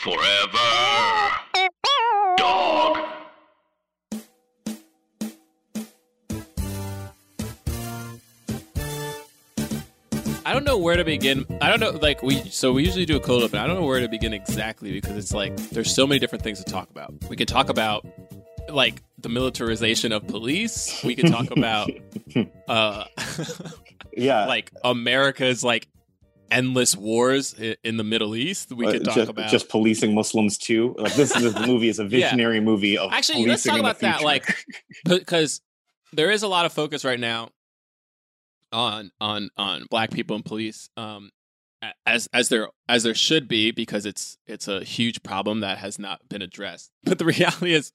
Forever. Dog. I don't know where to begin. I don't know, like we. So we usually do a cold open. I don't know where to begin exactly because it's like there's so many different things to talk about. We can talk about like the militarization of police. We can talk about uh Yeah, like America's like endless wars in the Middle East. We uh, could talk just, about just policing Muslims too. Like this, this movie is a visionary movie of Actually, let's talk about that, like- because there is a lot of focus right now on on on black people and police um as as there as there should be because it's it's a huge problem that has not been addressed but the reality is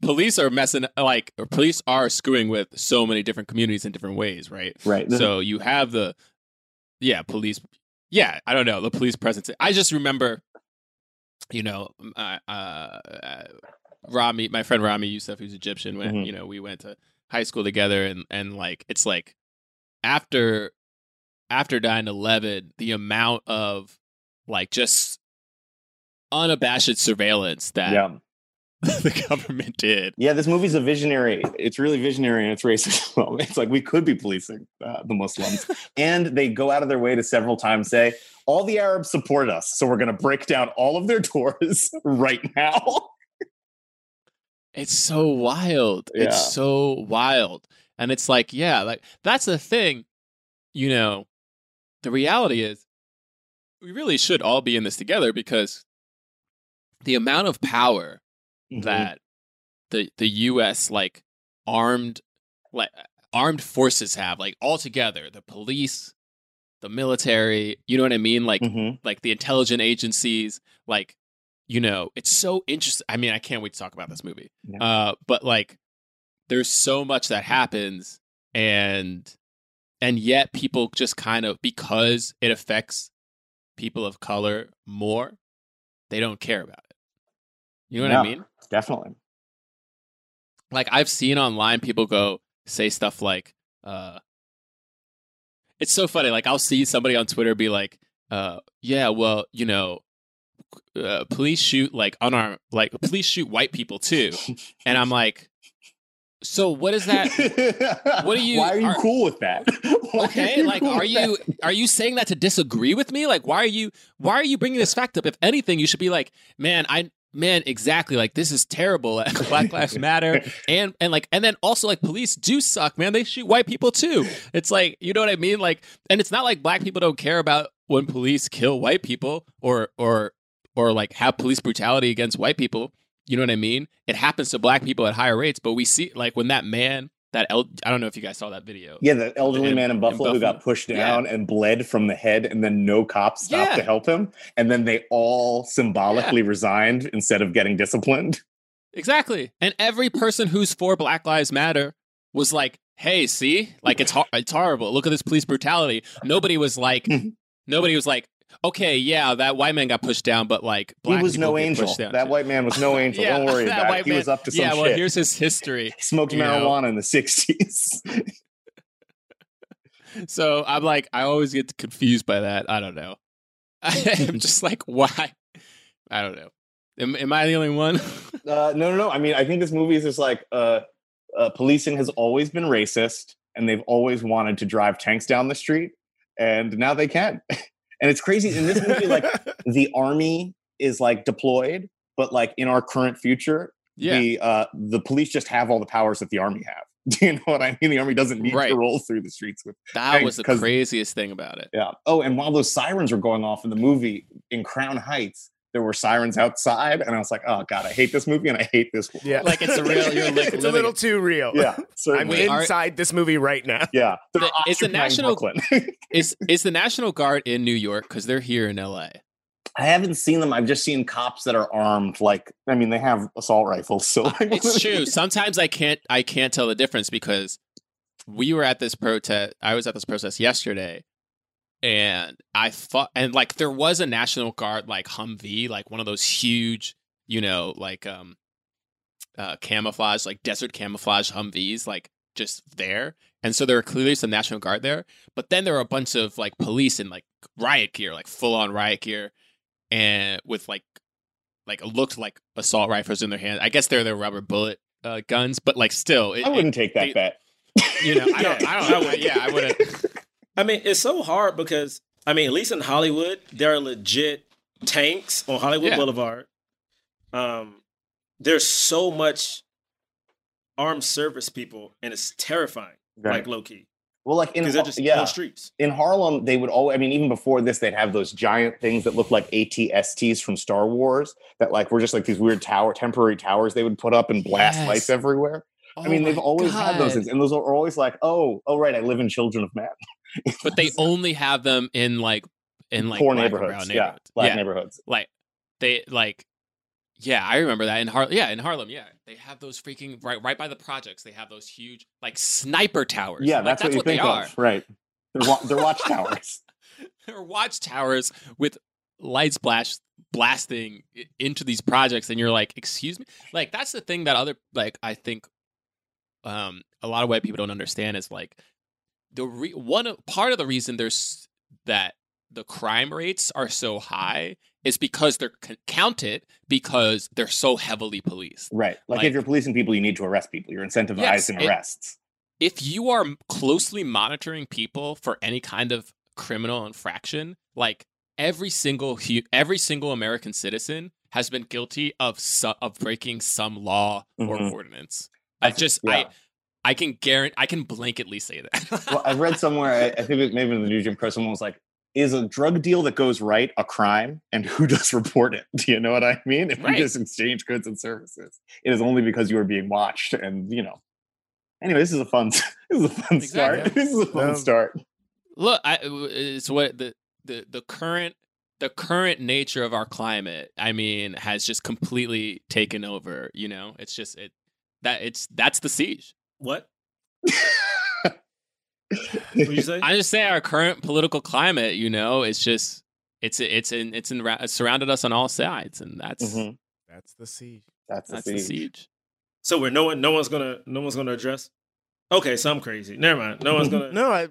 police are messing like or police are screwing with so many different communities in different ways right right. So you have the yeah police yeah i don't know the police presence i just remember you know uh, uh, Ramy my friend Ramy Youssef who's egyptian when Mhm. you know we went to high school together and and like it's like after after 9-11 the amount of like just unabashed surveillance that yeah, the government did yeah. This movie's a visionary. It's really visionary and it's racist. Well, it's like we could be policing uh, the Muslims, and they go out of their way to several times say all the Arabs support us, so we're going to break down all of their doors right now. It's so wild. Yeah. It's so wild. And it's like, yeah, like that's the thing. You know, the reality is we really should all be in this together because the amount of power Mm-hmm. that the the US like armed like armed forces have like all together, the police, the military, you know what I mean? Like Mhm. like the intelligent agencies, like you know, it's so interesting. I mean, I can't wait to talk about this movie. Yeah. Uh, but like, there's so much that happens, and and yet people just kind of because it affects people of color more, they don't care about it. You know what I mean? Definitely. like I've seen online people go say stuff like uh it's so funny like I'll see somebody on Twitter be like uh yeah well you know uh, police shoot like unarmed like police shoot white people too and I'm like so what is that what are you- Why are you are- cool with that? Why okay like cool are you are you saying that to disagree with me like why are you why are you bringing this fact up if anything you should be like man I man exactly like this is terrible black lives matter. And and like and then also like police do suck man. They shoot white people too. It's like you know what i mean? Like and it's not like black people don't care about when police kill white people or or or like have police brutality against white people. You know what i mean? It happens to black people at higher rates but we see like when that man that el- i don't know if you guys saw that video Yeah, the elderly In- man in in Buffalo, who got pushed Yeah. down and bled from the head, and then no cops stopped Yeah. to help him. And then they all symbolically resigned instead of getting disciplined. Exactly. And every person who's for Black Lives Matter was like, "Hey, see? Like it's it's horrible. Look at this police brutality." Nobody was like nobody was like, "Okay, yeah, that white man got pushed down, but like black he was no angel. That too." white man was no angel. Yeah, Don't worry about it. He man- was up to some Yeah, well, shit. here's his history. smoked you know. marijuana in the 60s. So I'm like, I always get confused by that. I don't know. I'm just like, why? I don't know. Am, am I the only one? Uh, no, no, no. I mean, I think this movie is just like uh, uh, policing has always been racist, and they've always wanted to drive tanks down the street, and now they can. And it's crazy in this movie. Like the army is like deployed, but like in our current future, yeah. the uh, the police just have all the powers that the army have. Do you know what I mean? The army doesn't need Right. to roll through the streets with. that was the craziest thing about it. Yeah. Oh, and while those sirens were going off in the movie in Crown Heights, there were sirens outside, and I was like, "Oh God, I hate this movie, and I hate this." World. Yeah, Like it's a real- you're li- it's a little it. too real. Yeah, I'm certainly. Are- inside this movie right now. Yeah, they're The- is the national- Is is the National Guard in New York? Because they're here in LA. I haven't seen them. I've just seen cops that are armed. Like, I mean, they have assault rifles. So uh, like, It's true. Sometimes I can't I can't tell the difference because we were at this protest. I was at this protest yesterday, and I thought and like there was a National Guard like Humvee, like one of those huge, you know, like um, uh, camouflage, like desert camouflage Humvees, like just there. And so there were clearly some National Guard there, but then there were a bunch of like police in like riot gear, like full on riot gear, and with like like looked like assault rifles in their hands. I guess they're their rubber bullet uh, guns, but like still, it, I wouldn't take that they- bet. you know, I don't, I I don't know. Yeah, I wouldn't. I mean, it's so hard because I mean, at least in Hollywood, there are legit tanks on Hollywood Yeah. Boulevard. Um, there's so much armed service people, and it's terrifying, like low key, well, like in because they're just yeah, on streets. in Harlem, they would always, I mean, even before this, they'd have those giant things that looked like ATSTs from Star Wars that like were just like these weird tower, temporary towers they would put up and blast Yes. lights everywhere. I Oh mean, they've my always had those things, and those are always like, oh, oh, right, I live in Children of Man. But they only have them in like in like poor and neighborhoods, yeah, black yeah, neighborhoods. like they like yeah i remember that in harlem yeah in harlem yeah they have those freaking right right by the projects they have those huge like sniper towers Yeah, Like, that's, what you they think are of, right? They're, wa- they're watchtowers. they're watchtowers with light splash blasting into these projects and you're like excuse me like that's the thing that other like i think um a lot of white people don't understand is like the re- one part of the reason there's that the crime rates are so high is because they're c- counted because they're so heavily policed Right. Like, Like- if you're policing people, you need to arrest people. You're incentivized Yes, it- arrests. if you are closely monitoring people for any kind of criminal infraction, like every single hu- every single American citizen has been guilty of su- of breaking some law or Mhm. ordinance. I just Yeah. I I can guarantee I can blanketly say that. well, I read somewhere, I, I think it maybe in the New Jim Crow, someone was like, is a drug deal that goes right a crime? And who does report it? Do you know what I mean? If Right. you just exchange goods and services, it is only because you are being watched. And, you know, anyway, this is a fun, this is a fun start. This is a fun Um, start. Look, I, it's what the, the the current the current nature of our climate. I mean, has just completely taken over. You know, it's just it that it's that's the siege. What? What you say? I just say our current political climate. You know, it's just it's it's in it's in it's surrounded us on all sides, and that's Mhm. That's the siege. That's, that's the the siege. siege. so we're no one, no one's gonna, no one's gonna address. Okay, so I'm crazy. Never mind. No one's gonna. No, I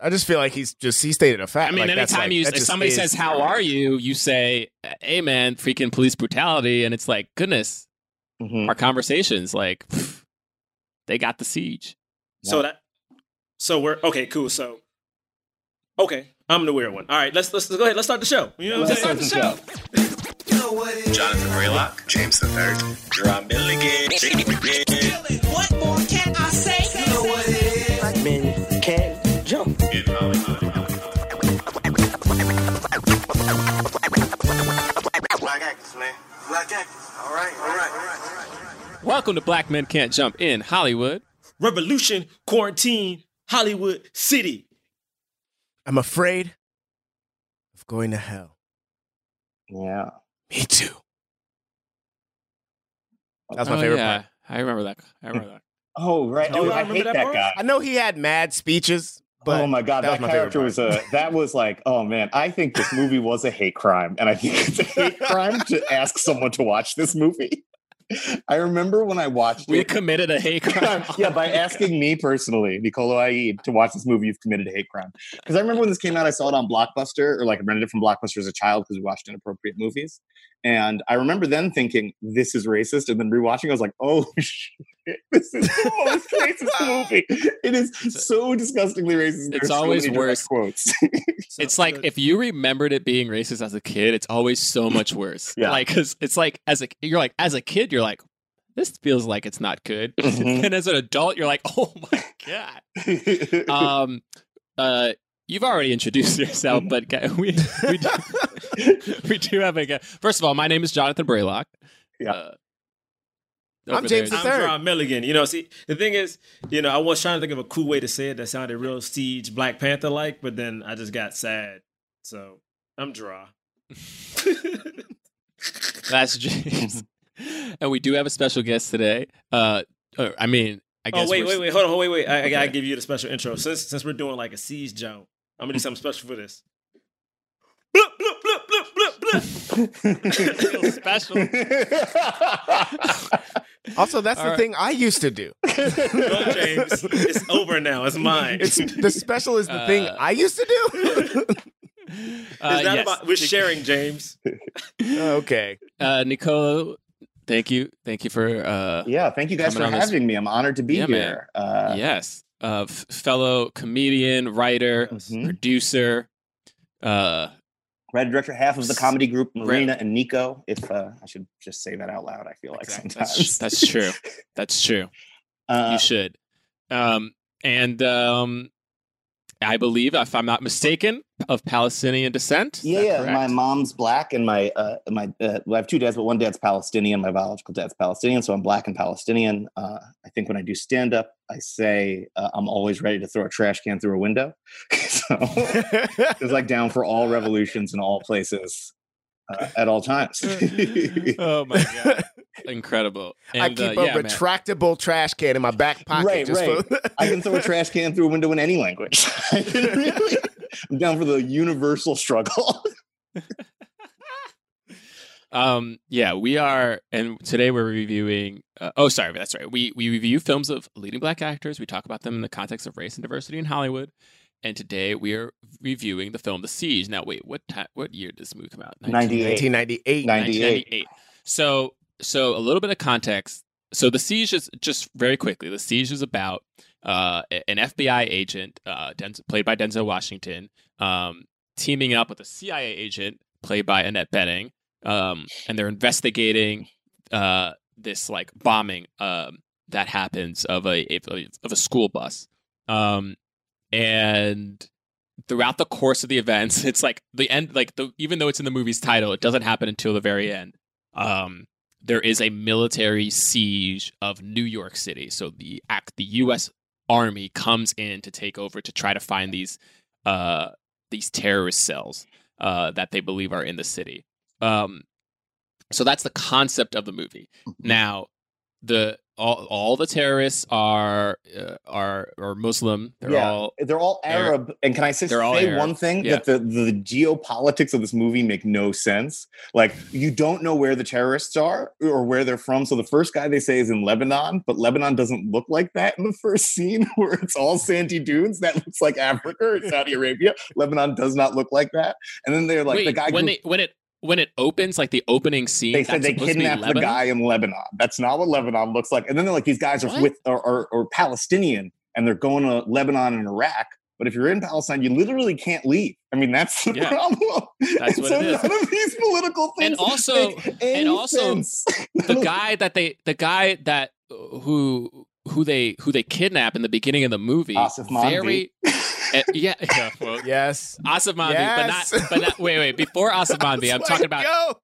I just feel like he's just he stated a fact. I mean, like, that's anytime like- you if somebody is- says "How are you," you say, "Hey, man, freaking police brutality," and it's like, goodness, Mhm. our conversations like pff, they got the siege. So that, so we're okay. Cool. So, okay, I'm the weird one. All right, let's let's, let's go ahead. Let's start the show. You know what I'm Let's saying? start the show. Jonathan Braylock, James the Third, Jerah Milligan. What more can I say? You know what it is. Black men can't jump. Black actors, man. Black actors. All right, all right, all right, all right. Welcome to Black Men Can't Jump in Hollywood. Revolution, quarantine, Hollywood City. I'm afraid of going to hell. Yeah. Me too. That's my Oh, favorite yeah. part. I remember that. I remember that. Oh, right. Do Oh, I I hate that that guy. I know he had mad speeches, but oh my god, that that, was my character was a that was like, oh man, I think this movie was a hate crime, and I think it's a hate crime to ask someone to watch this movie. I remember when I watched We it. committed a hate crime. yeah, by asking me personally, Nicolo Aid, to watch this movie, you've committed a hate crime. Because I remember when this came out, I saw it on Blockbuster, or like I rented it from Blockbuster as a child because we watched inappropriate movies. And I remember then thinking, this is racist. And then rewatching, I was like, oh shit, this is the most racist movie. It is so disgustingly racist. It's There's so always many worse. Quotes. it's like if you remembered it being racist as a kid, it's always so much worse. Yeah. Like, cause it's like as a you're like as a kid, you're like, this feels like it's not good. Mhm. And as an adult, you're like, oh my god. Um, uh, you've already introduced yourself, but we we do, we do have a guy. First of all, my name is Jonathan Braylock. Yeah. Uh, I'm James there the is- I'm third. Jerah Milligan. You know, see, the thing is, you know, I was trying to think of a cool way to say it that sounded real Siege Black Panther like, but then I just got sad. So I'm draw. That's James. and we do have a special guest today. Uh, uh, I mean, I guess. oh wait, wait, wait, hold on, wait, wait. I, I gotta give you the special intro since since we're doing like a siege jump. I'm gonna do something special for this. Bloop, bloop, bloop, bloop, bloop, bloop. special. Also, that's All the right. thing I used to do. No, James, it's over now. It's mine. It's the special is the thing Uh, I used to do. Uh, yes. about we're sharing, James. Okay. Uh, Nicolo, thank you, thank you for uh, Yeah, thank you guys for on this- having me. I'm honored to be Yeah, here. Uh, yes, uh, f- fellow comedian, writer, Mhm. producer. Uh, Writer director, half of the comedy group Right. Marina and Nico. If uh, I should just say that out loud, I feel like Exactly. sometimes That's- that's true. that's true. Uh, you should. Um, and um, I believe, if I'm not mistaken, of Palestinian descent. Yeah, yeah. My mom's black, and my uh, my uh, well, I have two dads, but one dad's Palestinian. My biological dad's Palestinian, so I'm black and Palestinian. Uh, I think when I do stand up, I say uh, I'm always ready to throw a trash can through a window. so it's like down for all revolutions in all places uh, at all times. oh my god, incredible! I keep uh, a yeah, man. retractable trash can in my back pocket. Right, just right. For- I can throw a trash can through a window in any language. I can really, I'm down for the universal struggle. Um, yeah, we are, and today we're reviewing. Uh, oh, sorry, that's right. We we review films of leading black actors. We talk about them in the context of race and diversity in Hollywood. And today we are reviewing the film The Siege. Now, wait, what ti what year did this movie come out? 98. 1998. 98. 1998. So, so a little bit of context. So, The Siege is just very quickly. The Siege is about uh, an FBI agent, uh, Denzel, played by Denzel Washington, um, teaming up with a CIA agent played by Annette Bening, um, and they're investigating uh, this like bombing um, that happens of a of a school bus. Um, and throughout the course of the events, it's like the end. Like the even though it's in the movie's title, it doesn't happen until the very end. Um, there is a military siege of New York City. So the act, the U.S. Army comes in to take over to try to find these uh, these terrorist cells uh, that they believe are in the city. Um, so that's the concept of the movie. Now, the all, all the terrorists are uh, are are Muslim. They're yeah, all they're all Arab. and can I say, say one thing Yeah. that the, the geopolitics of this movie make no sense? Like you don't know where the terrorists are or where they're from. So the first guy they say is in Lebanon, but Lebanon doesn't look like that in the first scene where it's all sandy dunes. That looks like Africa or Saudi Arabia. Lebanon does not look like that. And then they're like Wait, the guy when who- they when it when it opens, like the opening scene. they said they supposed to be kidnapped the guy in Lebanon. That's not what Lebanon looks like. And then they're like, these guys are What? with or, Palestinian and they're going to Lebanon and Iraq. But if you're in Palestine, you literally can't leave. I mean, that's the Yeah. problem. That's what so it is. none of these political things And also- and also sense. the guy that they the guy that who who they who they kidnap in the beginning of the movie Aasif Mandvi. very uh, yeah, yeah well, Yes. Aasif Mandvi, Yes. but not but not wait wait before Aasif Mandvi I'm Let's talking about go.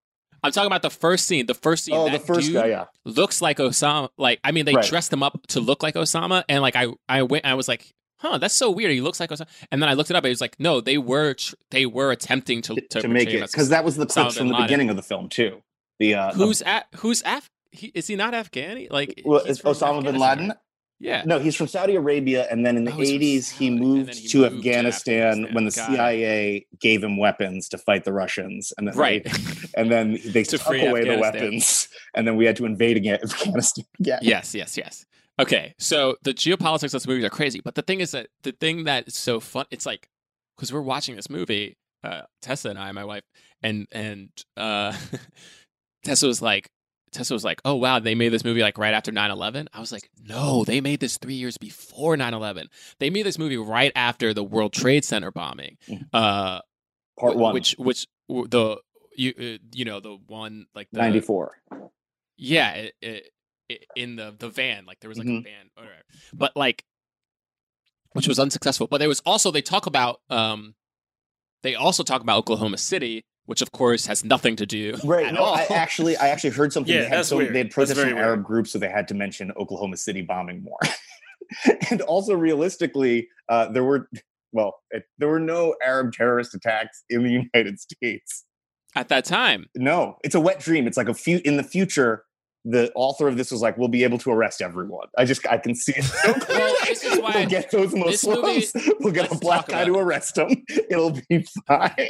I'm talking about the first scene the first scene oh, the first dude guy, yeah. looks like Osama like I mean they Right. dressed him up to look like Osama and like I I went I was like huh that's so weird he looks like Osama and then I looked it up and it was like no they were tr- they were attempting to To, to, make portray him it because that was the Osama clips from the Laden. beginning of the film too. The uh, the- who's at who's Af he, is he not Afghani like well, he's it's from Osama bin Afghanistan, Laden. Yeah. No, he's from Saudi Arabia, and then in the Oh, 80s, he moved, he to, moved Afghanistan, Afghanistan. when the Got it. CIA gave him weapons to fight the Russians, and then Right. they, and then they To took away the weapons, and then we had to invade again Afghanistan again. yes, yes, yes. Okay, so the geopolitics of this movie are crazy, but the thing is that the thing that is so fun, it's like because we're watching this movie, uh, Tessa and I, my wife, and and uh, Tessa was like, Tessa was like, oh wow, they made this movie like right after 9-11. I was like, no, they made this three years before 9-11. They made this movie right after the World Trade Center bombing. Mhm. Uh, Part one, which which the you uh, you know the one like the 94. yeah it, it, it, in the the van like there was like a Mhm. van or whatever. but like which was unsuccessful but there was also they talk about um they also talk about oklahoma city which of course has nothing to do Right. at No, all I actually, I actually heard something. Yeah, they had, that's so weird. they had That's protests very from weird. Arab groups, so they had to mention Oklahoma City bombing more. and also, realistically, uh, there were well, it, there were no Arab terrorist attacks in the United States. at that time No, it's a wet dream. It's like a few in the future. The author of this was like, "We'll be able to arrest everyone." I just I can see it. So Well, clearly. this is why we'll get those this movie- Muslims. we'll get a black guy to arrest them. It'll be fine.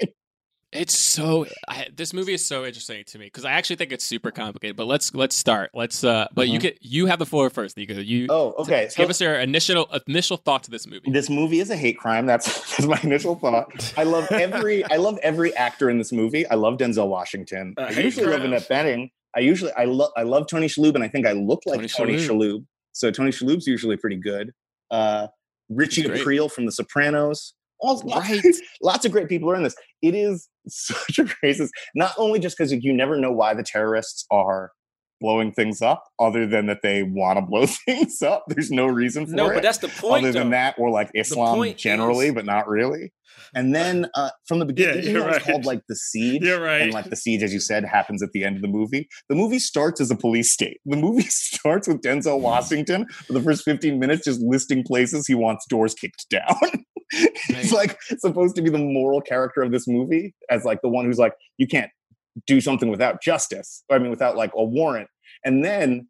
It's so I, this movie is so interesting to me because I actually think it's super complicated. But let's let's start. Let's uh. But you Mhm. get you have the floor first, Nico. You Oh, okay. give us your initial initial thought to this movie. this movie is a hate crime. That's that's my initial thought. I love every I love every actor in this movie. I love Denzel Washington. A I hate usually love crime. Annette Bening. I usually I love I love Tony Shalhoub, and I think I look like Tony Tony, Shalhoub. Shalhoub. So Tony Shalhoub's usually pretty good. Uh, Richie He's. Aprile from The Sopranos. All, lots, Right. lots of great people are in this. It is such a racist. Not only just because you never know why the terrorists are blowing things up, other than that they want to blow things up. There's no reason for No, it No, but that's the point. other than that, or like Islam generally, is- but not really. And then uh, from the beginning, Yeah, even you're though it's called like the siege, You're right. and like the siege, as you said, happens at the end of the movie. The movie starts as a police state. The movie starts with Denzel Washington for the first 15 minutes just listing places he wants doors kicked down. It's like supposed to be the moral character of this movie as like the one who's like, you can't do something without justice. I mean, without like a warrant. And then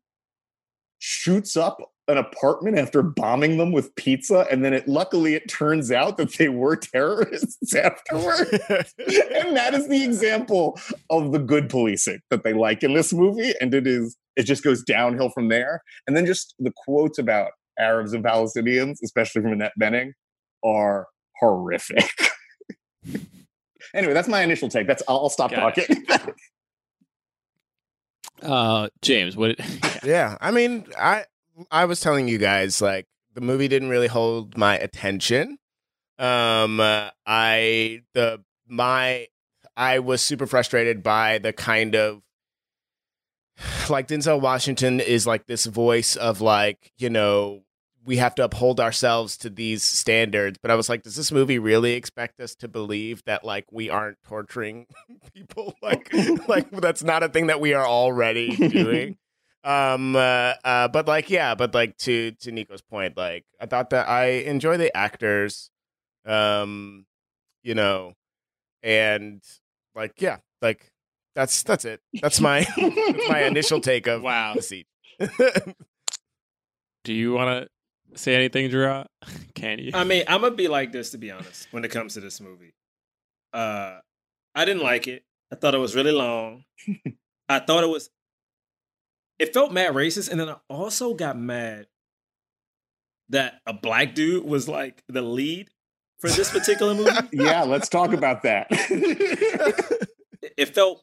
shoots up an apartment after bombing them with pizza. And then it luckily it turns out that they were terrorists afterward. and that is the example of the good policing that they like in this movie. And it is, it just goes downhill from there. And then just the quotes about Arabs and Palestinians, especially from Annette Bening, are horrific. anyway, that's my initial take. That's I'll, I'll stop Got talking. Uh, James, what? Yeah, I mean, I I was telling you guys like the movie didn't really hold my attention. Um, uh, I the my I was super frustrated by the kind of like Denzel Washington is like this voice of like you know we have to uphold ourselves to these standards. But I was like, does this movie really expect us to believe that like we aren't torturing people? Like like that's not a thing that we are already doing um uh, uh but like yeah but like to to nico's point like i thought that i enjoy the actors um you know and like yeah like that's that's it that's my that's my initial take of Wow. the Do you want to say anything, Drew? Can you? I mean, I'm gonna be like this to be honest when it comes to this movie. Uh, I didn't like it. I thought it was really long. I thought it was. It felt mad racist, and then I also got mad that a black dude was like the lead for this particular movie. yeah, let's talk about that. it, it felt,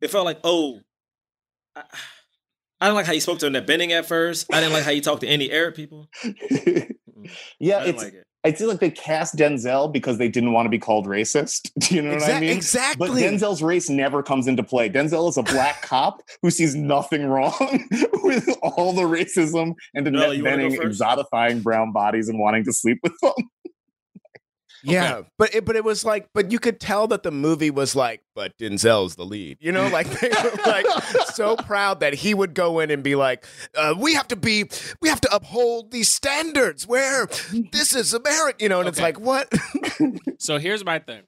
it felt like oh, I, I didn't like how he spoke to Annette Bening at first. I didn't like how he talked to any Arab people. yeah, I didn't it's like it. I feel like they cast Denzel because they didn't want to be called racist. Do you know what I mean? exactly But Denzel's race never comes into play. Denzel is a black cop who sees nothing wrong with all the racism and Noel, Annette you Bening exotifying brown bodies and wanting to sleep with them. Yeah but it but it was like but you could tell that the movie was like but denzel's the lead you know like they were like so proud that he would go in and be like uh, we have to be we have to uphold these standards where this is america you know and it's like what So here's my thing,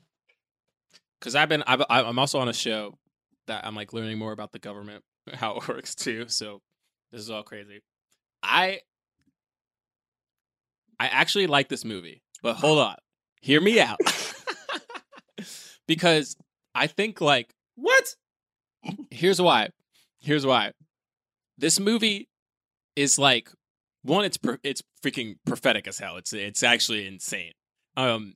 because I've been I've, I'm also on a show that I'm like learning more about the government, how it works too. So this is all crazy. I I actually like this movie, but hold on, hear me out, because I think like What? here's why. Here's why. This movie is like one. It's pro- it's freaking prophetic as hell. It's it's actually insane. Um,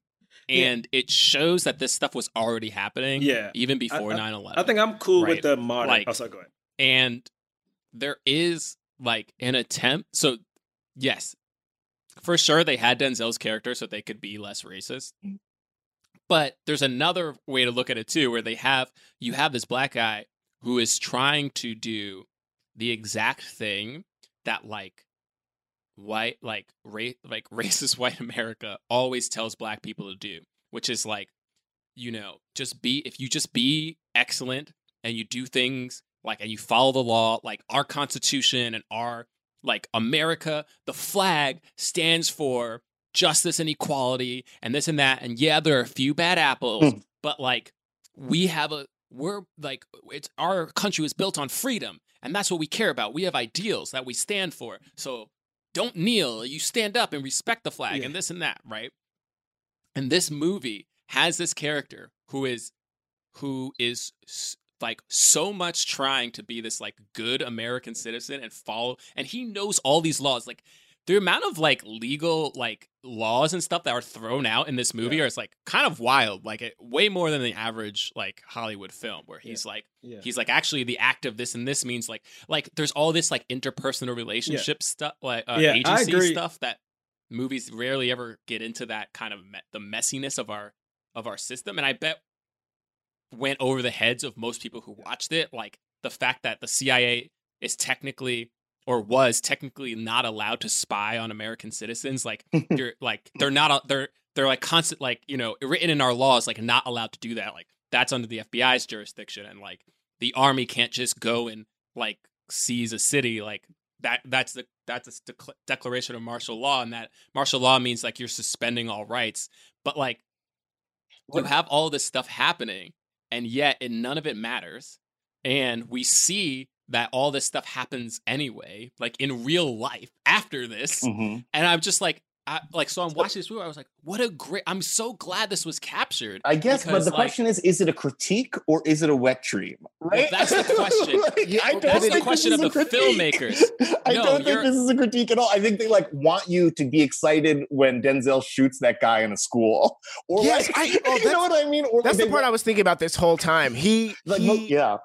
Yeah. and it shows that this stuff was already happening. Yeah. even before I- 9-11. I think I'm cool Right. with the modern. Like- oh, sorry, go ahead. and there is like an attempt. So yes, for sure they had Denzel's character so they could be less racist. Mm. But there's another way to look at it too, where they have you have this black guy who is trying to do the exact thing that like white like ra- like racist white America always tells black people to do, which is like you know just be if you just be excellent and you do things like and you follow the law like our constitution and our like america the flag stands for justice and equality and this and that and yeah there are a few bad apples hmm. but like we have a we're like it's our country was built on freedom and that's what we care about. We have ideals that we stand for. So don't kneel. You stand up and respect the flag Yeah. and this and that right? And this movie has this character who is who is like so much trying to be this like good American citizen and follow and he knows all these laws like the amount of like legal like laws and stuff that are thrown out in this movie are it's like kind of wild like it, way more than the average like Hollywood film where he's like Yeah. he's like actually the act of this and this means like like there's all this like interpersonal relationship stuff like uh, Yeah, agency stuff that movies rarely ever get into that kind of me- the messiness of our of our system and i bet went over the heads of most people who watched it like the fact that the cia is technically or was technically not allowed to spy on american citizens like you're like they're not they're they're like constant like you know written in our laws like not allowed to do that like that's under the fbi's jurisdiction and like the army can't just go and like seize a city like that that's the that's a dec- declaration of martial law and that martial law means like you're suspending all rights but like you have all this stuff happening and yet and none of it matters and we see that all this stuff happens anyway like in real life after this Mhm. and i'm just like I, like so i'm watching this movie i was like what a great i'm so glad this was captured I guess, but the like- question is: Is it a critique or is it a wet dream? Right. that's the question. Like, I don't that's the think question this of is the a critique. filmmakers. I No, don't think you're- this is a critique at all. I think they like want you to be excited when Denzel shoots that guy in a school, or Yes, like, I- oh, you know that's- what I mean? Or That's they the part I was thinking about this whole time. He like, he, yeah.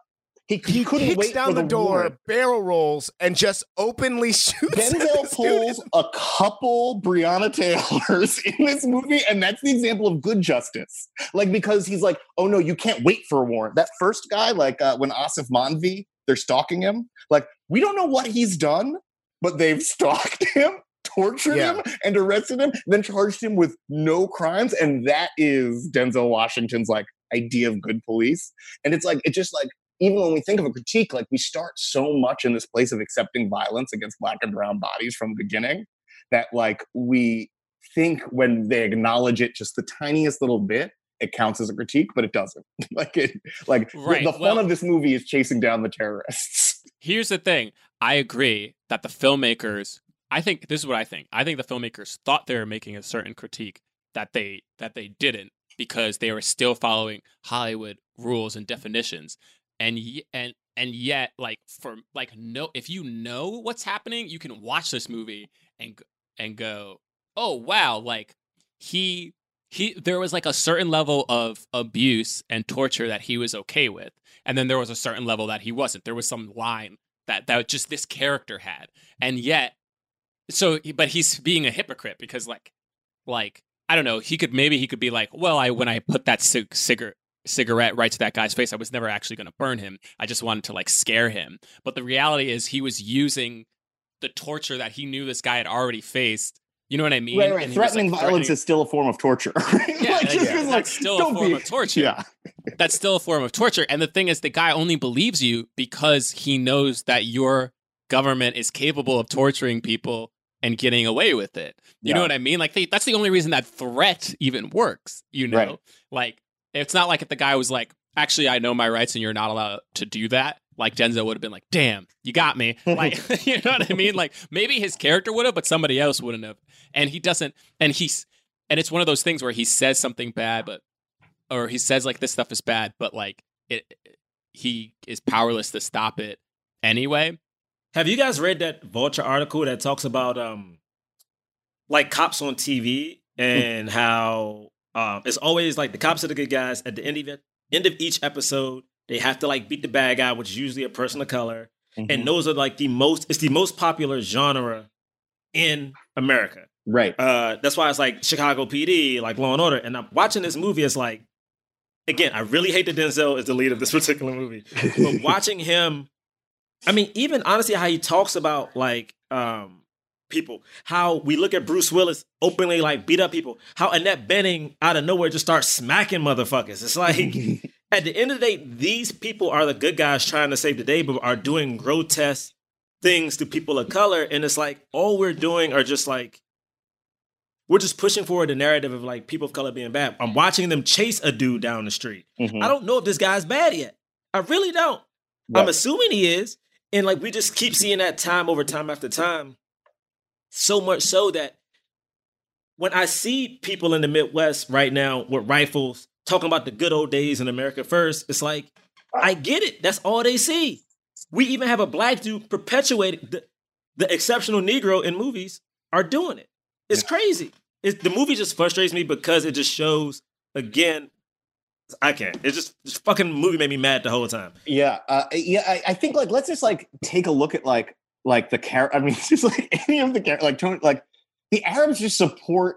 He, he, he couldn't kicks wait down for the, door, barrel rolls, and just openly shoots. Denzel pulls a couple Breonna Taylors in this movie, and that's the example of good justice. Like because he's like, oh no, you can't wait for a warrant. That first guy, like uh, when Aasif Mandvi, they're stalking him. Like we don't know what he's done, but they've stalked him, tortured Yeah. him, and arrested him, then charged him with no crimes, and that is Denzel Washington's like idea of good police. And it's like it just like even when we think of a critique, like we start so much in this place of accepting violence against black and brown bodies from the beginning that like we think when they acknowledge it just the tiniest little bit, it counts as a critique, but it doesn't. like it like the- Right, the, fun well- of this movie is chasing down the terrorists. Here's the thing. I agree that the filmmakers I think this is what I think. I think the filmmakers thought they were making a certain critique that they that they didn't because they were still following Hollywood rules and definitions. And and and yet like for like no if you know what's happening, you can watch this movie and and go, "Oh, wow, like he he there was like a certain level of abuse and torture that he was okay with and then there was a certain level that he wasn't. There was some line that that just this character had and yet so but he's being a hypocrite because like like i don't know he could maybe he could be like well i when i put that cig- cigarette cigarette right to that guy's face i was never actually going to burn him i just wanted to like scare him but the reality is he was using the torture that he knew this guy had already faced you know what i mean right, right. And he was, Threatening like, violence threatening- is still a form of torture. right? Yeah, Like, yeah, 'cause, like, that's still a form be- of torture. Yeah. that's still a form of torture. And the thing is, the guy only believes you because he knows that your government is capable of torturing people and getting away with it. You know what I mean? Like they, that's the only reason that threat even works. You know, Right. like it's not like if the guy was like, "Actually, I know my rights, and you're not allowed to do that." Like Denzel would have been like, "Damn, you got me." Like you know what I mean? Like maybe his character would have, but somebody else wouldn't have. And he doesn't. And he's and it's one of those things where he says something bad, but or he says like this stuff is bad, but like it, he is powerless to stop it anyway. Have you guys read that Vulture article that talks about um like cops on TV and how um it's always like the cops are the good guys at the end of end of each episode they have to like beat the bad guy, which is usually a person of color, Mhm. and those are like the most it's the most popular genre in America. right. Uh, that's why it's like Chicago PD, like Law and Order. And I'm watching this movie. It's like, again, I really hate that Denzel is the lead of this particular movie, but watching him, I mean, even honestly, how he talks about like um people, how we look at Bruce Willis openly like beat up people, how Annette Bening out of nowhere just starts smacking motherfuckers. It's like at the end of the day, these people are the good guys trying to save the day, but are doing grotesque things to people of color. And it's like all we're doing are just like we're just pushing forward the narrative of like people of color being bad. I'm watching them chase a dude down the street. Mhm. I don't know if this guy's bad yet. I really don't. I'm assuming he is. And like we just keep seeing that time over time after time. So much so that when I see people in the Midwest right now with rifles talking about the good old days in America first. It's like, I get it. That's all they see. We even have a black dude perpetuating the, the exceptional Negro in movies are doing it. It's crazy. It's, the movie just frustrates me because it just shows again. I can't. It just this fucking movie made me mad the whole time. Yeah, uh, yeah. I, I think like let's just like take a look at like like the car. I mean, just like any of the char- like Tony, like the Arabs just support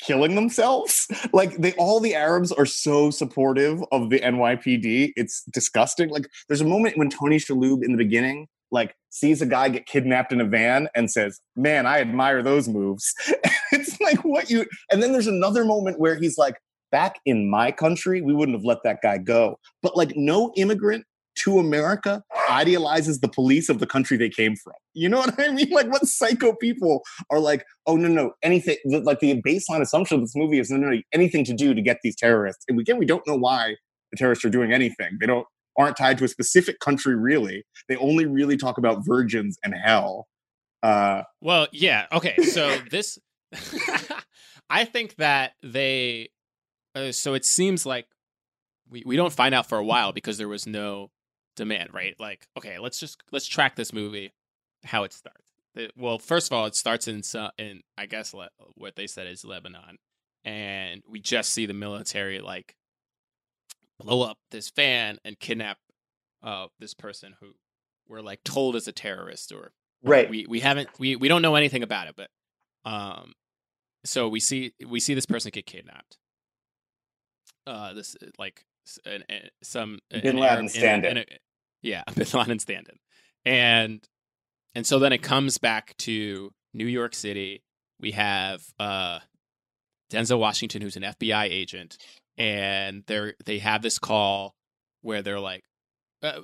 killing themselves. Like they all the Arabs are so supportive of the NYPD. It's disgusting. Like there's a moment when Tony Shalhoub in the beginning like sees a guy get kidnapped in a van and says, "Man, I admire those moves." it's like what you. And then there's another moment where he's like, "Back in my country, we wouldn't have let that guy go." But like no immigrant to America idealizes the police of the country they came from. You know what I mean? Like what psycho people are like, "Oh no, no, anything." Like the baseline assumption of this movie is no, no, no, anything to do to get these terrorists. And again, we don't know why the terrorists are doing anything. They don't aren't tied to a specific country really. They only really talk about virgins and hell. Uh, Well, yeah. Okay. So this, I think that they, uh, so it seems like we, we don't find out for a while because there was no demand, right? Like, okay, let's just, let's track this movie, how it starts. The- well, first of all, it starts in, in I guess Le- what they said is Lebanon. And we just see the military like blow up this van and kidnap uh, this person who we're like told is a terrorist or right. we we haven't we we don't know anything about it but um so we see we see this person get kidnapped uh this like an, an- some Bin Laden Arab- in a- stand-in. In a- yeah bin Laden stand-in. And and so then it comes back to New York City. We have uh Denzel Washington who's an FBI agent and they're they have this call where they're like uh,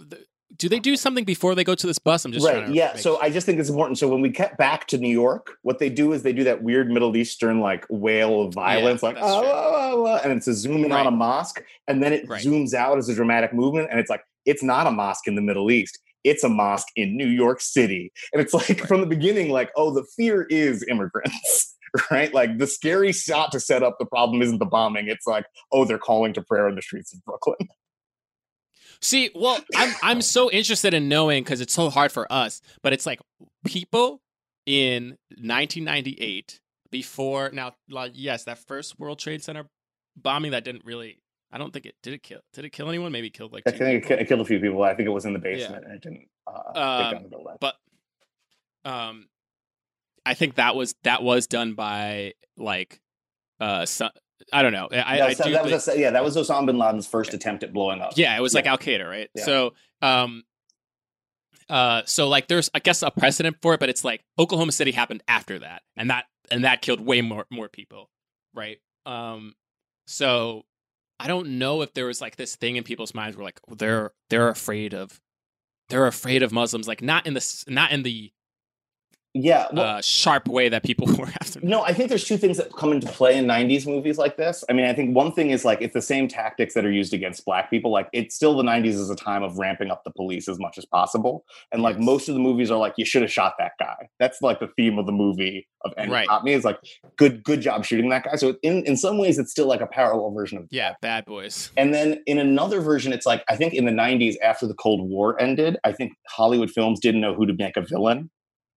do they do something before they go to this bus? I'm just right trying to yeah so i just think it's important. So when we get back to new york what they do is they do that weird middle eastern like wail of violence like oh, oh, oh, oh," and it's a zoom in on a mosque and then it Right. zooms out as a dramatic movement and it's like it's not a mosque in the middle east it's a mosque in new york city and it's like Right. from the beginning like oh the fear is immigrants right like the scary shot to set up the problem isn't the bombing it's like oh they're calling to prayer in the streets of brooklyn See, well, I'm I'm so interested in knowing because it's so hard for us. But it's like people in 1998 before now. Like, yes, that first World Trade Center bombing that didn't really. I don't think it did it kill. Did it kill anyone? Maybe it killed like. i think it, it killed a few people i think it was in the basement and it didn't uh, Um, down the building but um, I think that was that was done by like uh, I don't know. I, No, I so do that think- was a, yeah, that was Osama bin Laden's first attempt at blowing up. Yeah, it was like Al Qaeda, right? Yeah. So, um, uh, so like there's I guess a precedent for it, but it's like Oklahoma City happened after that, and that and that killed way more more people, right? Um, so I don't know if there was like this thing in people's minds where like oh, they're they're afraid of they're afraid of Muslims, like not in the not in the Yeah. Well, uh, sharp way that people were after. them. no, I think there's two things that come into play in 90s movies like this. I mean, I think one thing is like it's the same tactics that are used against black people. Like it's still the 90s is a time of ramping up the police as much as possible. And like Yes. most of the movies are like, you should have shot that guy. That's like the theme of the movie of Any Right. Cop Me is like, good, good job shooting that guy. So in, in some ways, it's still like a parallel version of Yeah, bad boys. And then in another version, it's like I think in the '90s, after the Cold War ended, I think Hollywood films didn't know who to make a villain.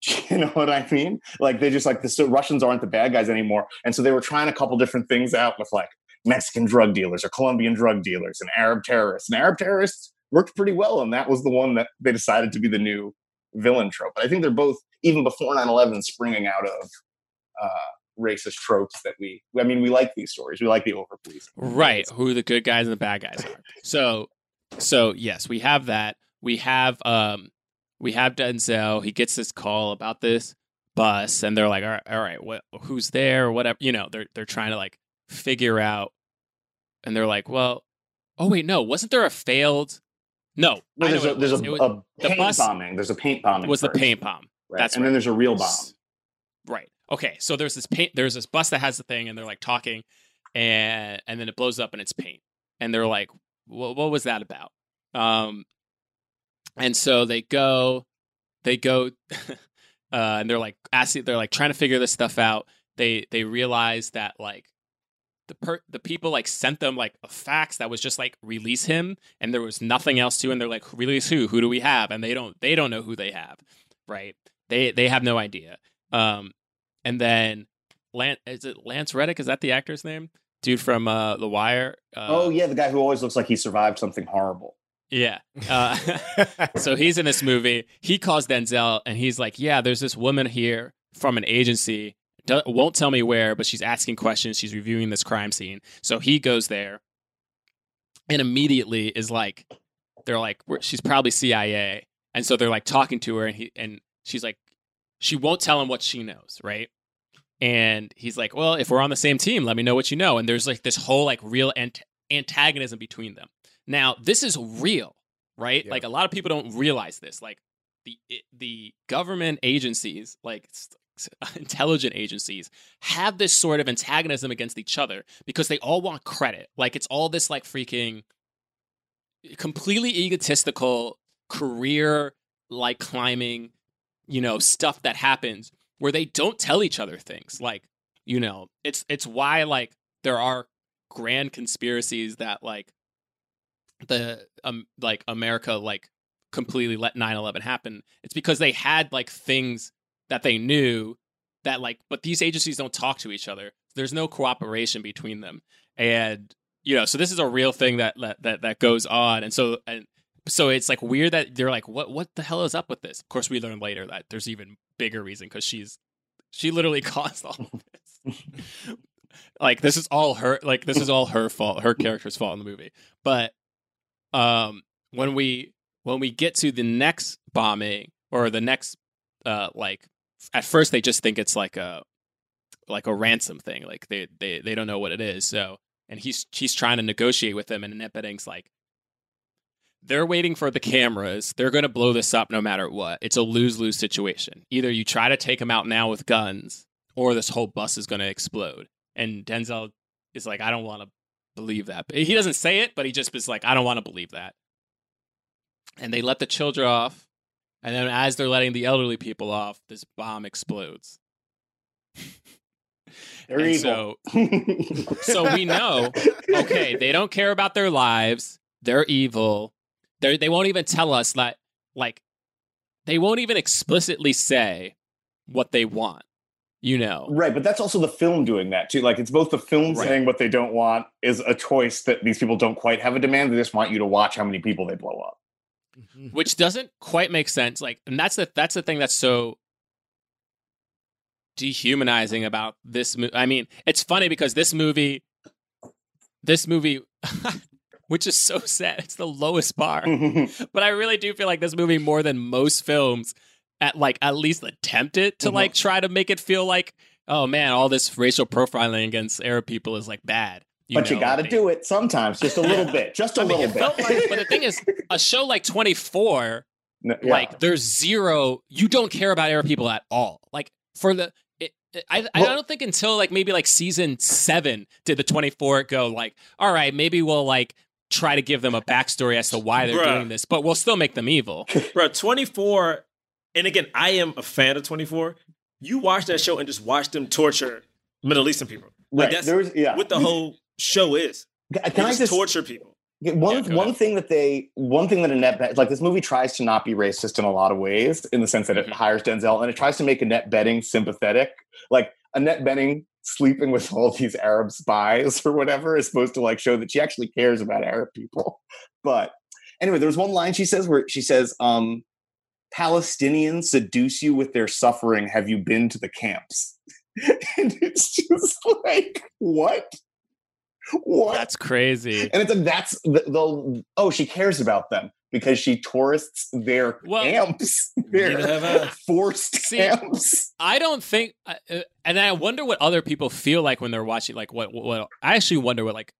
You know what I mean? Like they just like the so Russians aren't the bad guys anymore, and so they were trying a couple different things out with like Mexican drug dealers or Colombian drug dealers and Arab terrorists. And Arab terrorists worked pretty well, and that was the one that they decided to be the new villain trope. But I think they're both even before 9/11 springing out of uh, racist tropes that we. I mean, we like these stories. We like the over police. right who the good guys and the bad guys are so so yes we have that we have um we have denzel he gets this call about this bus and they're like all right, all right what who's there or whatever you know they're they're trying to like figure out and they're like well oh wait no wasn't there a failed no know there's a there's a, was- a the paint bus bombing. There's a paint bombing. was the paint bomb right? that's and right. then there's a real bomb. Right. Okay. So there's this paint. There's this bus that has the thing, and they're like talking, and and then it blows up and it's paint, and they're like, "What? What was that about?" Um, and so they go, they go, uh, and they're like asking, they're like trying to figure this stuff out. They they realize that like the per the people like sent them like a fax that was just like release him and there was nothing else to and they're like release who? Who do we have? And they don't they don't know who they have right? They they have no idea. Um and then Lance is it Lance Reddick? Is that the actor's name? Dude from uh The Wire uh, oh yeah, the guy who always looks like he survived something horrible. Yeah uh, so he's in this movie. He calls Denzel and he's like, "Yeah, there's this woman here from an agency. Do- won't tell me where, but she's asking questions. She's reviewing this crime scene." So he goes there, and immediately is like, "They're like, she's probably CIA," and so they're like talking to her, and he and she's like, she won't tell him what she knows, right? And he's like, "Well, if we're on the same team, let me know what you know." And there's like this whole like real ant- antagonism between them. Now, this is real, right? Yeah. Like a lot of people don't realize this. Like the the government agencies, like intelligent agencies, have this sort of antagonism against each other because they all want credit. Like it's all this like freaking completely egotistical career like climbing, you know, stuff that happens where they don't tell each other things. Like, you know, it's it's why like there are grand conspiracies that like the um like America like completely let 9/11 happen. It's because they had like things that they knew that like but these agencies don't talk to each other. There's no cooperation between them. And you know, so this is a real thing that that that, goes on. And so and so it's like weird that they're like what what the hell is up with this? Of course we learn later that there's even bigger reason cuz she's she literally caused all of this. like this is all her like this is all her fault, her character's fault in the movie. But um when we when we get to the next bombing or the next uh like at first they just think it's like a like a ransom thing like they they they don't know what it is so and he's he's trying to negotiate with them and Annette like they're waiting for the cameras. They're going to blow this up no matter what. It's a lose-lose situation. Either you try to take them out now with guns or this whole bus is going to explode. And Denzel is like I don't want to believe that he doesn't say it but he just is like I don't want to believe that. And they let the children off and then as they're letting the elderly people off this bomb explodes. They're And evil. so so we know okay they don't care about their lives. They're evil. They they won't even tell us that like they won't even explicitly say what they want you know Right, but that's also the film doing that too. Like it's both the film Right. saying what they don't want is a choice that these people don't quite have a demand. They just want you to watch how many people they blow up. Mm-hmm. which doesn't quite make sense like and that's the that's the thing that's so dehumanizing about this movie i mean it's funny because this movie this movie which is so sad it's the lowest bar but i really do feel like this movie more than most films at like at least attempted to Mhm. like try to make it feel like oh man all this racial profiling against arab people is like bad but you got to do it sometimes, just a little bit, just a I mean, little it bit. like, but the thing is, a show like 24 No, yeah. like there's zero you don't care about arab people at all like for the it, it- I, I Well- don't think until like maybe like season seven did the 24 go like all right maybe we'll like try to give them a backstory as to why they're Bruh. doing this but we'll still make them evil Bro, 24, and again, I am a fan of 24. You watch that show and just watch them torture Middle Eastern people. Like right. that's yeah. what the whole show is. Can They I just, just torture people. One Yeah, one ahead. thing that they one thing that Annette like this movie tries to not be racist in a lot of ways in the sense that it Mhm. hires Denzel and it tries to make Annette Bening sympathetic. Like Annette Bening sleeping with all these Arab spies or whatever is supposed to like show that she actually cares about Arab people. But anyway, there's one line she says where she says, um, Palestinians seduce you with their suffering. Have you been to the camps? and it's just like, what? What? that's crazy And it's like that's the, the oh she cares about them because she tourists their Well, camps, their I. forced See, camps. I don't think, uh, uh, and I wonder what other people feel like when they're watching. Like, what? What? I actually wonder what like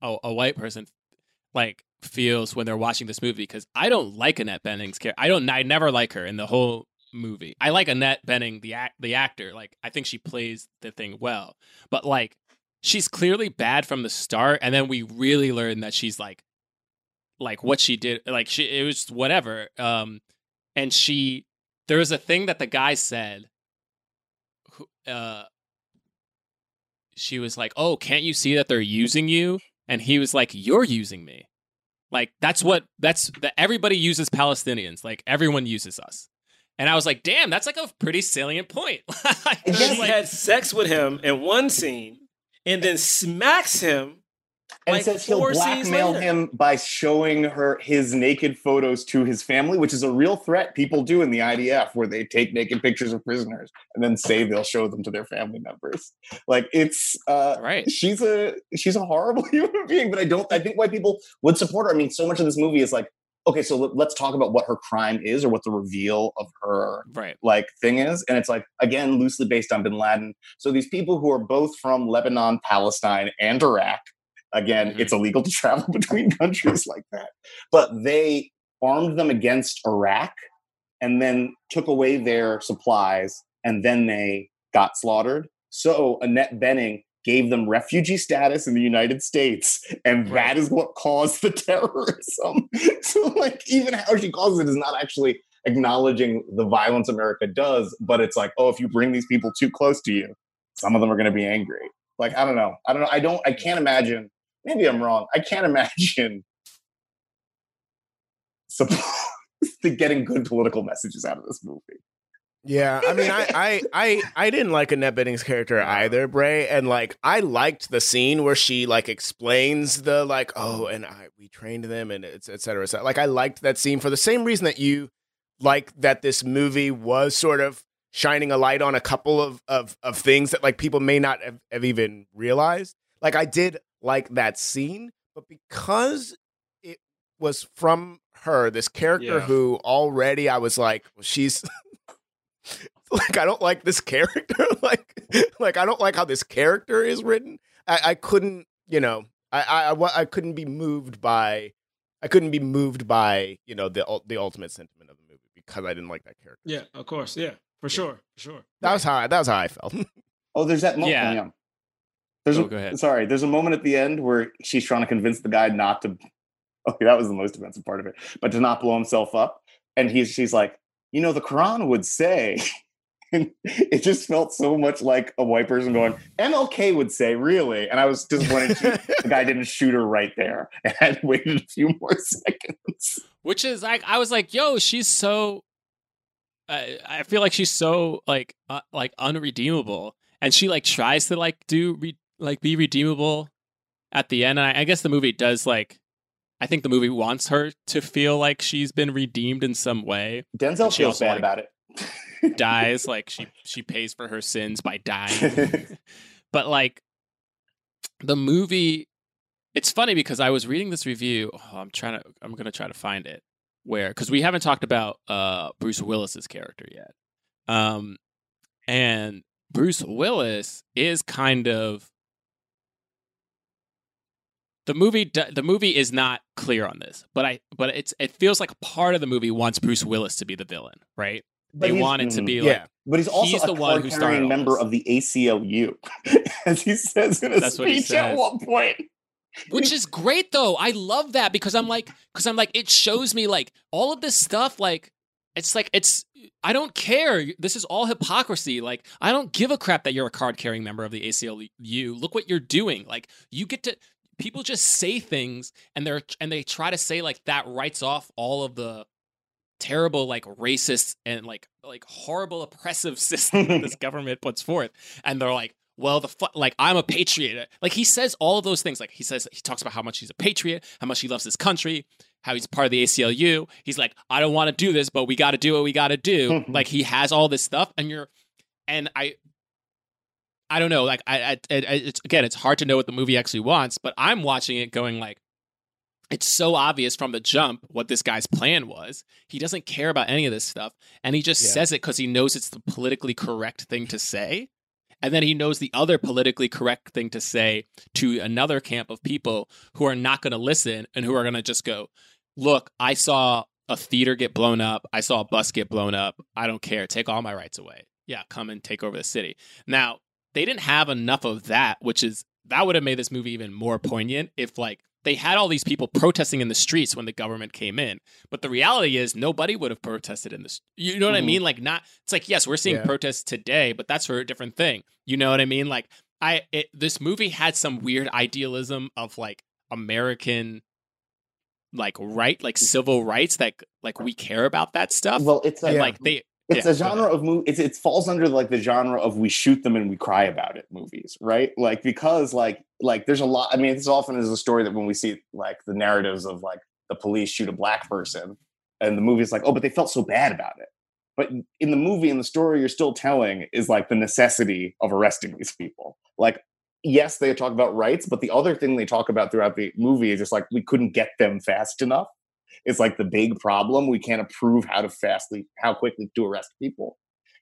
a, a white person like feels when they're watching this movie because I don't like Annette Bening's character. I don't. I never like her in the whole movie. I like Annette Bening, the act, the actor. Like, I think she plays the thing well, but like, she's clearly bad from the start, and then we really learn that she's like, like what she did. Like, she it was whatever. Um, and she there was a thing that the guy said uh she was like, "Oh, can't you see that they're using you?" And he was like, "You're using me." Like that's what that's that everybody uses Palestinians. Like everyone uses us. And I was like, "Damn, that's like a pretty salient point." Like, She like- had sex with him in one scene and then smacks him. And like, says he'll blackmail him by showing her his naked photos to his family, which is a real threat people do in the IDF, where they take naked pictures of prisoners and then say they'll show them to their family members. Like it's uh, right. she's a she's a horrible human being, but I don't. I think why people would support her. I mean, so much of this movie is like, okay, so let- let's talk about what her crime is or what the reveal of her Right. like thing is and it's like again loosely based on bin laden so these people who are both from lebanon palestine and iraq again Mhm. it's illegal to travel between countries like that but they armed them against iraq and then took away their supplies and then they got slaughtered so annette bening gave them refugee status in the united states and that is what caused the terrorism so like even how she causes it is not actually acknowledging the violence America does, but it's like, oh, if you bring these people too close to you, some of them are going to be angry. Like, I don't know. I don't know. I don't, I can't imagine. Maybe I'm wrong. I can't imagine supposed getting good political messages out of this movie. Yeah, I mean, I, I, I, I didn't like Annette Bening's character uh-huh. either, Bray, and like I liked the scene where she like explains the like, oh, and I we trained them and it's et cetera, et cetera. Like I liked that scene for the same reason that you like that this movie was sort of shining a light on a couple of of of things that like people may not have, have even realized. Like I did like that scene, but because it was from her, this character Yeah. who already I was like, well, she's like I don't like this character. like like I don't like how this character is written. I, I couldn't, you know, I, I I I couldn't be moved by I couldn't be moved by you know the the ultimate sentiment of the movie because I didn't like that character. Yeah, of course. Yeah, for sure. For sure. That was how I, that was how I felt. Oh, there's that moment. Yeah. There's Oh, a, go ahead. Sorry, there's a moment at the end where she's trying to convince the guy not to. Okay, that was the most offensive part of it, but to not blow himself up. And he's she's like, you know, the Quran would say, and it just felt so much like a white person going, MLK would say, really. And I was disappointed the guy didn't shoot her right there and had waited a few more seconds. Which is like I was like, yo, she's so. I I feel like she's so like uh, like unredeemable, and she like tries to like do re- like be redeemable at the end. And I, I guess the movie does like. I think the movie wants her to feel like she's been redeemed in some way. Denzel feels bad like, about it. Dies like she she pays for her sins by dying. but like the movie it's funny because i was reading this review oh, i'm trying to i'm gonna try to find it where because we haven't talked about uh bruce willis's character yet um and bruce willis is kind of the movie the movie is not clear on this but i but it's it feels like part of the movie wants bruce willis to be the villain right? But they he's- want it to mm, be yeah. like But he's also He's a the one who started card-carrying member of the ACLU, as he says in a That's what he speech at one point. which is great though. I love that because i'm like because i'm like it shows me like all of this stuff like it's like it's i don't care. This is all hypocrisy. Like i don't give a crap that you're a card carrying member of the aclu look what you're doing. Like you get to people just say things and they're and they try to say like that writes off all of the terrible like racist and like like horrible oppressive system that this government puts forth. And they're like well the fu- like i'm a patriot. Like he says all of those things. Like he says he talks about how much he's a patriot how much he loves his country how he's part of the aclu he's like i don't want to do this but we got to do what we got to do. Like he has all this stuff and you're and i i don't know like i, I it, it's again it's hard to know what the movie actually wants but i'm watching it going like it's so obvious from the jump what this guy's plan was. He doesn't care about any of this stuff. And he just Yeah. says it because he knows it's the politically correct thing to say. And then he knows the other politically correct thing to say to another camp of people who are not going to listen and who are going to just go, Look, I saw a theater get blown up. I saw a bus get blown up. I don't care. Take all my rights away. Yeah, come and take over the city. Now, they didn't have enough of that, which is that would have made this movie even more poignant if like they had all these people protesting in the streets when the government came in. But the reality is nobody would have protested in this. You know what I Mhm. mean? Like not it's like yes, we're seeing Yeah. protests today, but that's for a different thing. You know what I mean? Like I it, this movie had some weird idealism of like American like right like civil rights that like we care about that stuff. Well, it's a, and Yeah. like they it's yeah, a genre of movie. It's, it falls under like the genre of we shoot them and we cry about it movies, right? Like because like like there's a lot. I mean, this often is a story that when we see like the narratives of like the police shoot a black person, and the movie's like, oh, but they felt so bad about it. But in the movie and the story you're still telling is like the necessity of arresting these people. Like, yes, they talk about rights, but the other thing they talk about throughout the movie is just like we couldn't get them fast enough. It's like the big problem. We can't approve how to fastly, how quickly to arrest people.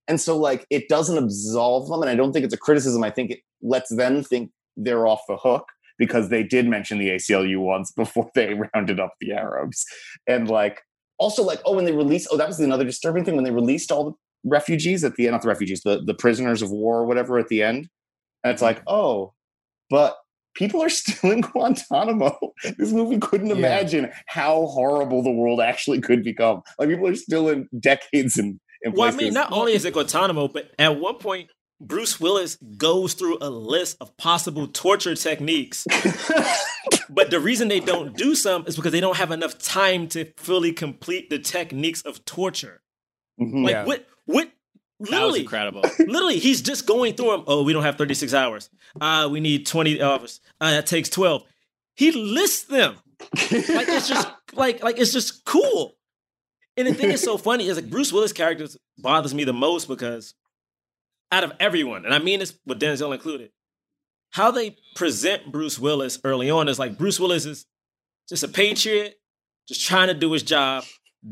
And so, like, it doesn't absolve them. And I don't think it's a criticism. I think it lets them think they're off the hook because they did mention the ACLU once before they rounded up the Arabs. And like, also, like, oh, when they released, oh, that was another disturbing thing when they released all the refugees at the end, not the refugees, the, the prisoners of war or whatever at the end. And it's mm-hmm. like, oh, but people are still in Guantanamo. This movie couldn't Yeah. imagine how horrible the world actually could become. Like people are still in decades in, in Well, I mean, not only is it Guantanamo, but at one point, Bruce Willis goes through a list of possible torture techniques. but the reason they don't do some is because they don't have enough time to fully complete the techniques of torture. Mhm. Like Yeah. what? What? That was Literally, incredible. literally, he's just going through them. Oh, we don't have 36 hours. Uh, we need 20 hours. Uh, that takes 12. He lists them. Like it's just like like it's just cool. And the thing is so funny is like Bruce Willis character bothers me the most because out of everyone, and I mean this with Denzel included, how they present Bruce Willis early on is like Bruce Willis is just a patriot, just trying to do his job,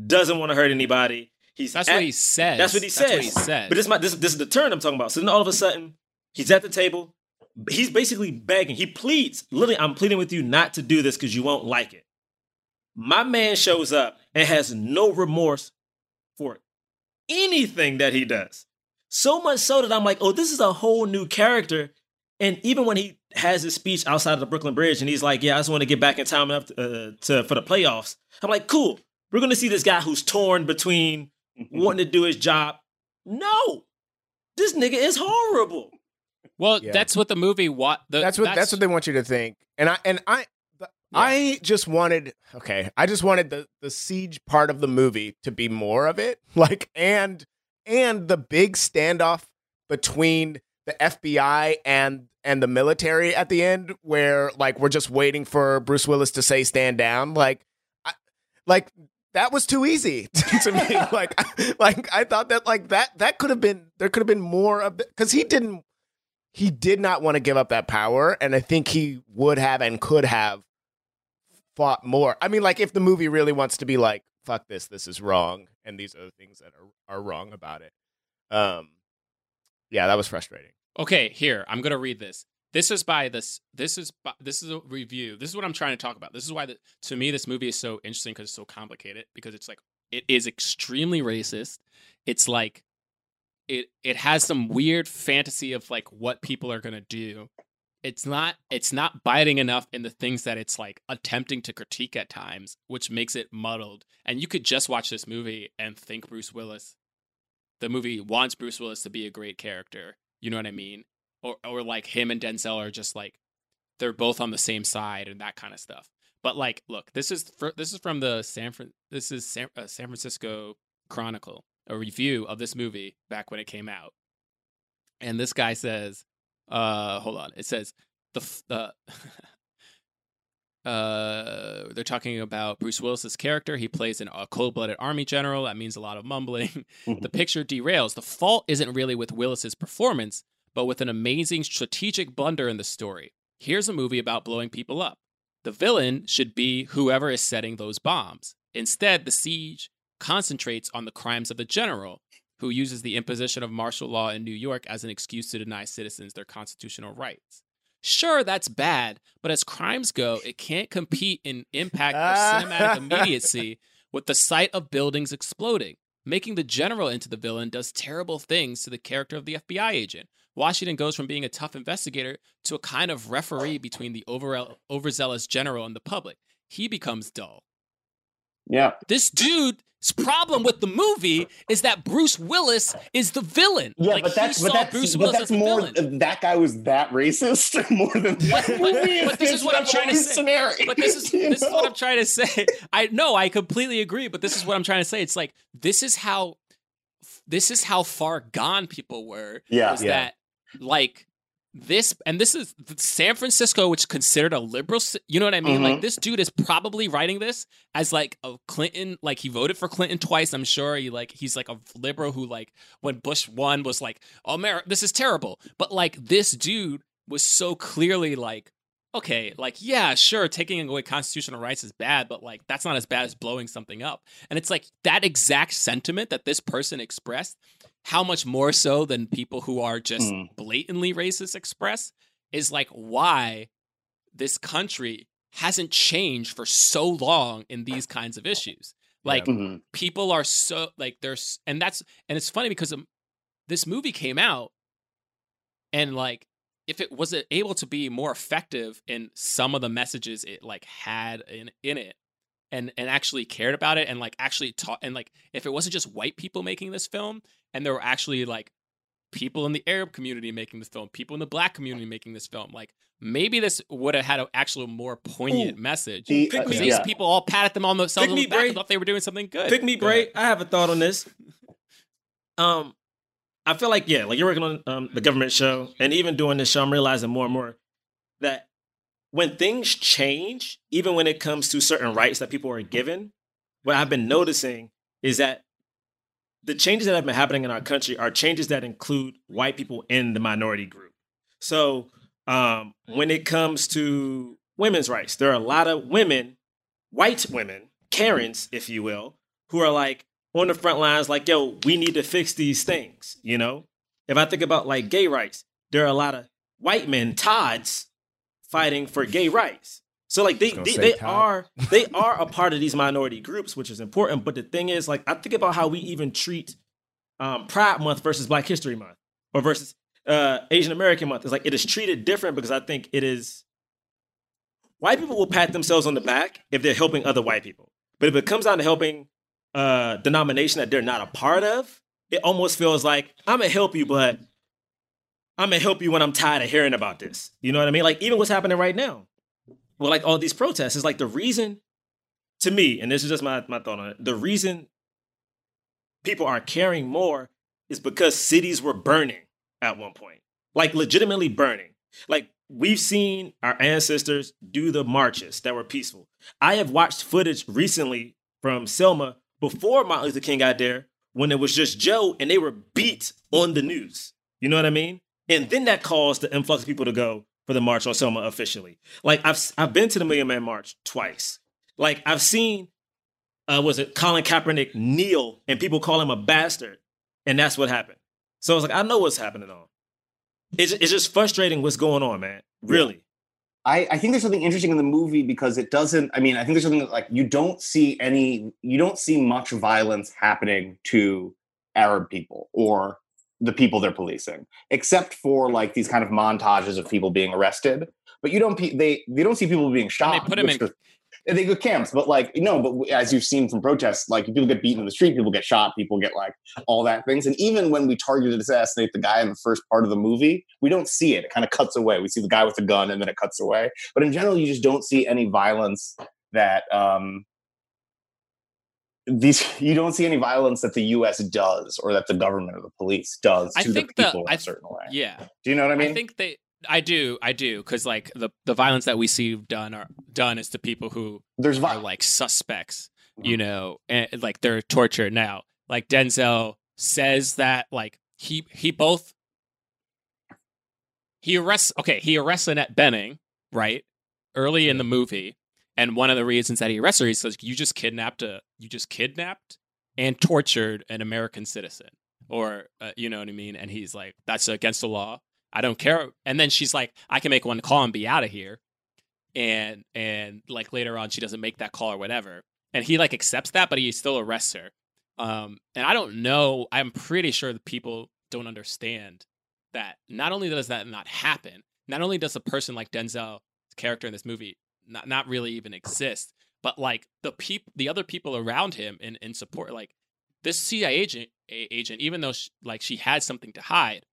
doesn't want to hurt anybody. He's That's at- what he says. that's what he That's what he says. said. but this, is my, this, this is the turn I'm talking about. So then all of a sudden, he's at the table. He's basically begging. He pleads, literally, I'm pleading with you not to do this because you won't like it. My man shows up and has no remorse for anything that he does. So much so that I'm like, oh, this is a whole new character. And even when he has his speech outside of the Brooklyn Bridge and he's like, yeah, I just want to get back in time enough to, uh, to for the playoffs. I'm like, cool. We're going to see this guy who's torn between wanting to do his job. No, this nigga is horrible. well, Yeah. that's what the movie. What the, that's what that's, what they want you to think. And I and I I just wanted okay, I just wanted the the siege part of the movie to be more of it. Like and and the big standoff between the FBI and and the military at the end where like we're just waiting for Bruce Willis to say stand down like I, like that was too easy to me. Like like I thought that like that that could have been there could have been more of cuz he didn't he did not want to give up that power and i think he would have and could have fought more. I mean like if the movie really wants to be like fuck this this is wrong and these are the things that are, are wrong about it. Um yeah that was frustrating. Okay, here I'm gonna read this. This is by this. This is by, this is a review. This is what I'm trying to talk about. This is why the, to me this movie is so interesting because it's so complicated. Because it's like it is extremely racist. It's like it it has some weird fantasy of like what people are gonna do. It's not it's not biting enough in the things that it's like attempting to critique at times, which makes it muddled. And you could just watch this movie and think Bruce Willis. The movie wants Bruce Willis to be a great character. You know what I mean? Or or like him and Denzel are just like they're both on the same side and that kind of stuff. But like, look, this is fr- this is from the San Fran- this is San, uh, San Francisco Chronicle, a review of this movie back when it came out. And this guy says, uh, hold on, it says the f- the uh, they're talking about Bruce Willis's character. He plays an, a cold-blooded army general. That means a lot of mumbling. the picture derails. The fault isn't really with Willis's performance, but with an amazing strategic blunder in the story. Here's a movie about blowing people up. The villain should be whoever is setting those bombs. Instead, the siege concentrates on the crimes of the general, who uses the imposition of martial law in New York as an excuse to deny citizens their constitutional rights. Sure, that's bad, but as crimes go, it can't compete in impact or cinematic immediacy with the sight of buildings exploding. Making the general into the villain does terrible things to the character of the FBI agent. Washington goes from being a tough investigator to a kind of referee between the over- overzealous general and the public. He becomes dull. Yeah. This dude's problem with the movie is that Bruce Willis is the villain. Yeah, Like, but that's but that's Bruce but that's as more. villain. That guy was that racist more than But- that but- movie but this is what I'm trying to say. scenario, But this is you this is what? I'm trying to say. I know I completely agree, but this is what I'm trying to say. It's like this is how this is how far gone people were. Yeah. is Yeah. that like this and this is San Francisco, which is considered a liberal. You know what I mean? Like Mhm. this dude is probably writing this as like a Clinton. Like he voted for Clinton twice. I'm sure he like he's like a liberal who like when Bush won was like, oh, America, this is terrible. But like this dude was so clearly like. Okay, like yeah, sure, taking away constitutional rights is bad, but like that's not as bad as blowing something up. And it's like that exact sentiment that this person expressed how much more so than people who are just Mm. blatantly racist express is like why this country hasn't changed for so long in these kinds of issues. Like Mhm. people are so like there's and that's and it's funny because um, this movie came out and like if it was able to be more effective in some of the messages it like had in in it and and actually cared about it and like actually taught and like if it wasn't just white people making this film and there were actually like people in the Arab community making this film, people in the black community making this film, like maybe this would have had an actual more poignant Ooh, message. The- Pick uh, Because me, these yeah. people all patted them on themselves Pick on me, the back and thought they were doing something good. Pick me, Go ahead. Bray. I have a thought on this. Um, I feel like yeah, like you're working on um, the government show, and even doing this show, I'm realizing more and more that when things change, even when it comes to certain rights that people are given, what I've been noticing is that the changes that have been happening in our country are changes that include white people in the minority group. So um, when it comes to women's rights, there are a lot of women, white women, Karens, if you will, who are like on the front lines, like, yo, we need to fix these things. You know, if I think about like gay rights, there are a lot of white men, Todds, fighting for gay rights. So like they they, they are they are a part of these minority groups, which is important. But the thing is, like, I think about how we even treat um, Pride Month versus Black History Month, or versus uh, Asian American Month. It's like it is treated different because I think it is white people will pat themselves on the back if they're helping other white people. But if it comes down to helping uh denomination that they're not a part of, it almost feels like I'm gonna help you, but I'm gonna help you when I'm tired of hearing about this. You know what I mean? Like even what's happening right now. Well, like all these protests is like the reason to me, and this is just my, my thought on it, the reason people are caring more is because cities were burning at one point. Like legitimately burning. Like we've seen our ancestors do the marches that were peaceful. I have watched footage recently from Selma before Martin Luther King got there when it was just Joe and they were beat on the news. You know what I mean? And then that caused the influx of people to go for the march on Selma officially. Like I've I've been to the Million Man March twice. Like I've seen uh was it Colin Kaepernick kneel and people call him a bastard. And that's what happened. So I was like I know what's happening on. It's, it's just frustrating what's going on, man. Really. I, I think there's something interesting in the movie because it doesn't. I mean, I think there's something that, like you don't see any, you don't see much violence happening to Arab people or the people they're policing, except for like these kind of montages of people being arrested. But you don't, pe- they they don't see people being shot. put 'em which in- is- and they go camps, but like no, but as you've seen from protests, like people get beaten in the street, people get shot, people get like all that things. And even when we target targeted assassinate the guy in the first part of the movie, we don't see it. It kind of cuts away. We see the guy with the gun and then it cuts away. But in general, you just don't see any violence that um these you don't see any violence that the US does or that the government or the police does I to the think the- people in a certain way. Yeah. Do you know what I mean? I think they I do, I do, because like the the violence that we see done are done is to people who There's are like suspects, you mm-hmm. know, and like they're tortured now. Like Denzel says that like he he both he arrests okay, he arrests Annette Bening, right? Early in the movie. And one of the reasons that he arrests her, he says, You just kidnapped a you just kidnapped and tortured an American citizen. Or uh, you know what I mean? And he's like, That's against the law. I don't care. And then she's like, I can make one call and be out of here. And and like later on, she doesn't make that call or whatever. And he like accepts that, but he still arrests her. Um, and I don't know. I'm pretty sure the people don't understand that. Not only does that not happen, not only does a person like Denzel's character in this movie not not really even exist, but like the peop the other people around him in in support like this CIA agent a- agent even though she, like she had something to hide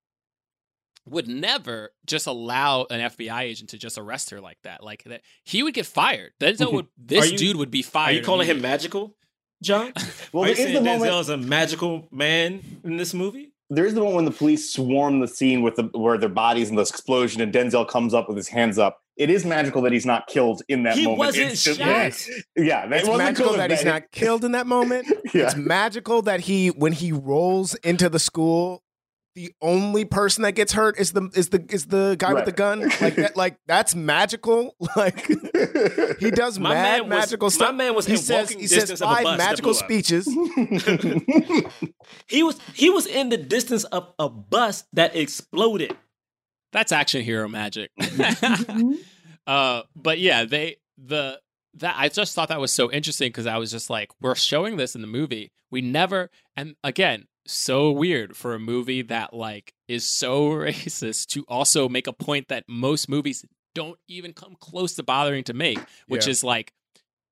would never just allow an FBI agent to just arrest her like that like that he would get fired Denzel would this you- dude would be fired. Are you calling him magical, John? Well, Are you there is saying the Denzel moment. is a magical man in this movie? There is the moment when the police swarm the scene with the where their bodies in this explosion, and Denzel comes up with his hands up. It is magical that he's not killed in that He moment. wasn't instantly. shot. Yeah, that It's wasn't magical cool that he's not killed in that moment. Yeah. It's magical that he, when he rolls into the school, the only person that gets hurt is the is the is the guy with the gun. Like that, like that's magical. Like he does My mad man was- magical my man was he in says he says distance of a five magical speeches. He was he was in the distance of a bus that exploded. That's action hero magic. uh, but yeah, they the that I just thought that was so interesting because I was just like, we're showing this in the movie. We never, and again, so weird for a movie that like is so racist to also make a point that most movies don't even come close to bothering to make, which Yeah. is like,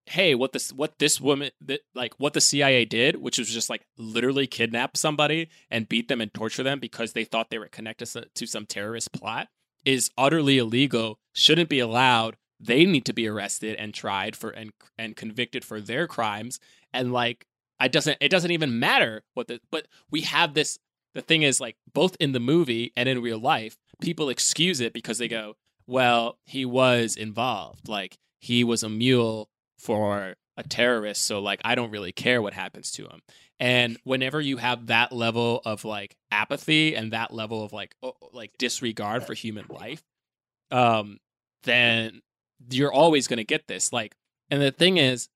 hey, what this what this woman that like what the CIA did, which was just like literally kidnap somebody and beat them and torture them because they thought they were connected to- some terrorist plot, is utterly illegal. Shouldn't be allowed. They need to be arrested and tried for and and convicted for their crimes. And like, I doesn't it doesn't even matter what the but we have this. The thing is, like, both in the movie and in real life, people excuse it because they go, well, he was involved. Like he was a mule for a terrorist, so like I don't really care what happens to him. And whenever you have that level of like apathy and that level of like oh, like disregard for human life, um, then you're always going to get this. Like, and the thing is,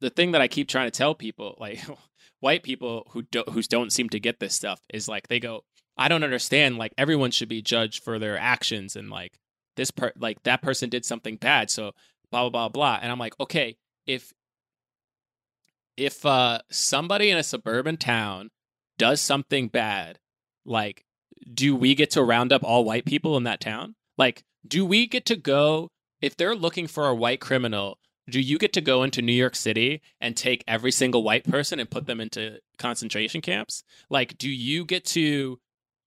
the thing that I keep trying to tell people, like white people who don't who don't seem to get this stuff, is like they go, I don't understand. Like everyone should be judged for their actions, and like this per like that person did something bad, so blah blah blah blah. And I'm like, okay, if if uh somebody in a suburban town does something bad, like do we get to round up all white people in that town? Like, do we get to go if they're looking for a white criminal? Do you get to go into New York City and take every single white person and put them into concentration camps? Like, do you get to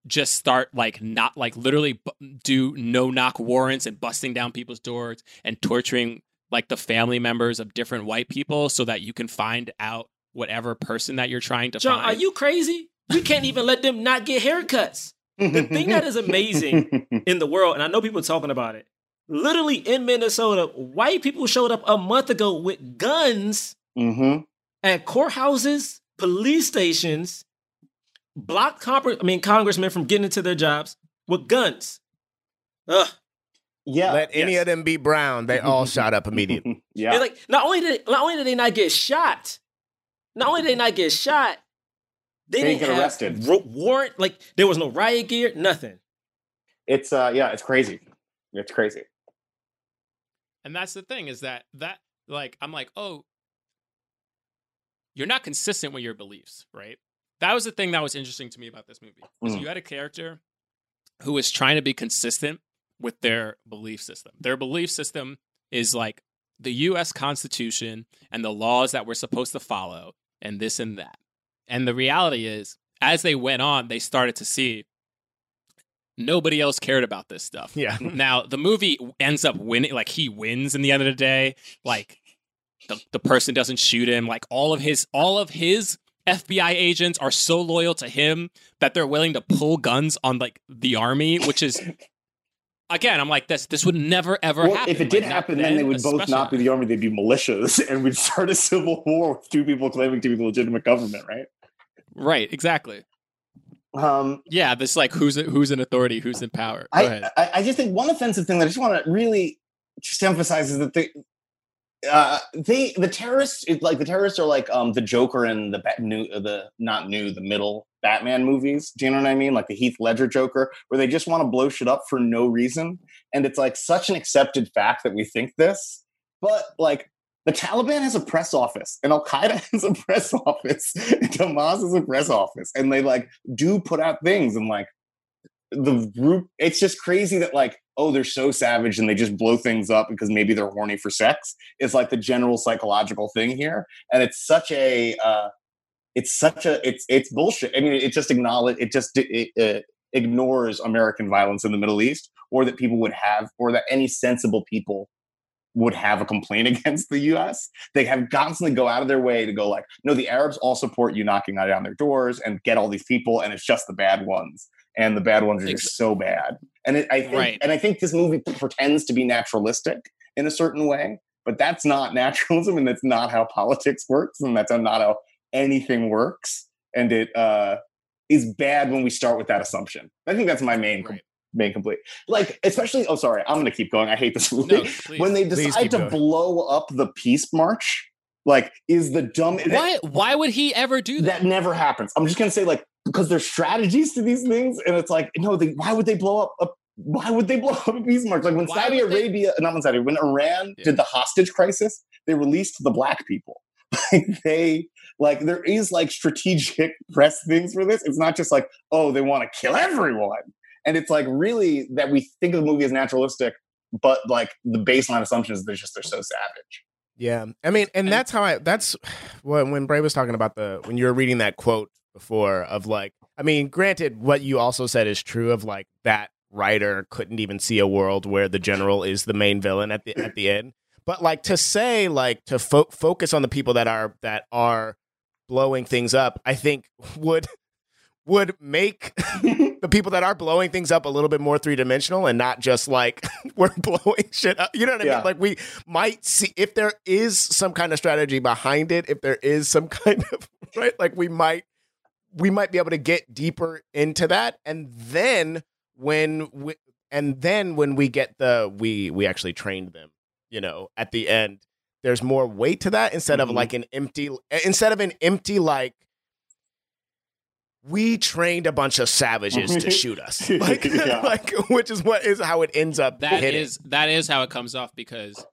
just start like not like literally bu- do no knock warrants and busting down people's doors and torturing like the family members of different white people so that you can find out whatever person that you're trying to John, find? are you crazy? We can't even let them not get haircuts. The thing that is amazing in the world, and I know people talking about it. Literally in Minnesota, white people showed up a month ago with guns hmm at courthouses, police stations, blocked compre- I mean congressmen from getting into their jobs with guns. Ugh. Yeah. Let any yes. of them be brown, they all shot up immediately. yeah. And like not only did not only did they not get shot, not only did they not get shot, they, They didn't get have arrested. ro- warrant. Like there was no riot gear, nothing. it's uh yeah, it's crazy. It's crazy. And that's the thing is that that like I'm like, oh, you're not consistent with your beliefs, right? That was the thing that was interesting to me about this movie. Was Mm. you had a character who was trying to be consistent with their belief system. Their belief system is like the US Constitution and the laws that we're supposed to follow and this and that. And the reality is as they went on, they started to see nobody else cared about this stuff. Yeah. Now the movie ends up winning, like he wins in the end of the day. Like the the person doesn't shoot him. Like all of his all of his FBI agents are so loyal to him that they're willing to pull guns on like the army, which is again, I'm like this. This would never ever Well, happen. if it did Like, happen, then they would both not be the army; they'd be militias, and we'd start a civil war with two people claiming to be the legitimate government, right? right. Exactly. Um, Yeah. This like who's who's in authority, who's in power. I. I I just think one offensive thing that I just want to really just emphasize is that they uh they the terrorists it, like the terrorists are like um the Joker and the Bat- new uh, the not new the middle Batman movies. Do you know what I mean? Like the Heath Ledger Joker, where they just want to blow shit up for no reason, and it's like such an accepted fact that we think this, but like. The Taliban has a press office, and Al Qaeda has a press office, and Hamas has a press office, and they like do put out things, and like the group it's just crazy that like oh they're so savage and they just blow things up because maybe they're horny for sex is like the general psychological thing here and it's such a uh it's such a it's it's bullshit i mean it just acknowledge it just it, it ignores american violence in the middle east or that people would have or that any sensible people would have a complaint against the US. They have constantly go out of their way to go like, no, the Arabs all support you knocking down their doors and get all these people, and it's just the bad ones. And the bad ones are just so bad. And it, I think, Right. and I think this movie pretends to be naturalistic in a certain way, but that's not naturalism, and that's not how politics works, and that's not how anything works. And it uh, is bad when we start with that assumption. I think that's my main Right. main complete. Like, especially. Oh, sorry, I'm going to keep going. I hate this movie No, please. when they decide to going. blow up the peace march like is the dumb why why would he ever do that? that never happens. I'm just gonna say like because there's strategies to these things and it's like no they why would they blow up a why would they blow up a peace march? Like when Why saudi would they- arabia not when saudi when iran Yeah. did the hostage crisis they released the black people. Like they like there is like strategic press things for this. It's not just like oh they want to kill everyone. And it's like really that we think of the movie as naturalistic but like the baseline assumption is they're just they're so savage Yeah, I mean, and And- that's how I. That's when when Bray was talking about the when you were reading that quote before of like, I mean, granted, what you also said is true of like that writer couldn't even see a world where the general is the main villain at the at the end. But like to say like to fo- focus on the people that are that are blowing things up, I think would would make the people that are blowing things up a little bit more three dimensional and not just like we're blowing shit up. You know what I Yeah. mean? Like we might see if there is some kind of strategy behind it, if there is some kind of right, like we might we might be able to get deeper into that, and then when we and then when we get the we we actually trained them, you know, at the end, there's more weight to that instead of Mhm. like an empty instead of an empty like we trained a bunch of savages to shoot us like, Yeah. like which is what is how it ends up That hitting. is that is how it comes off because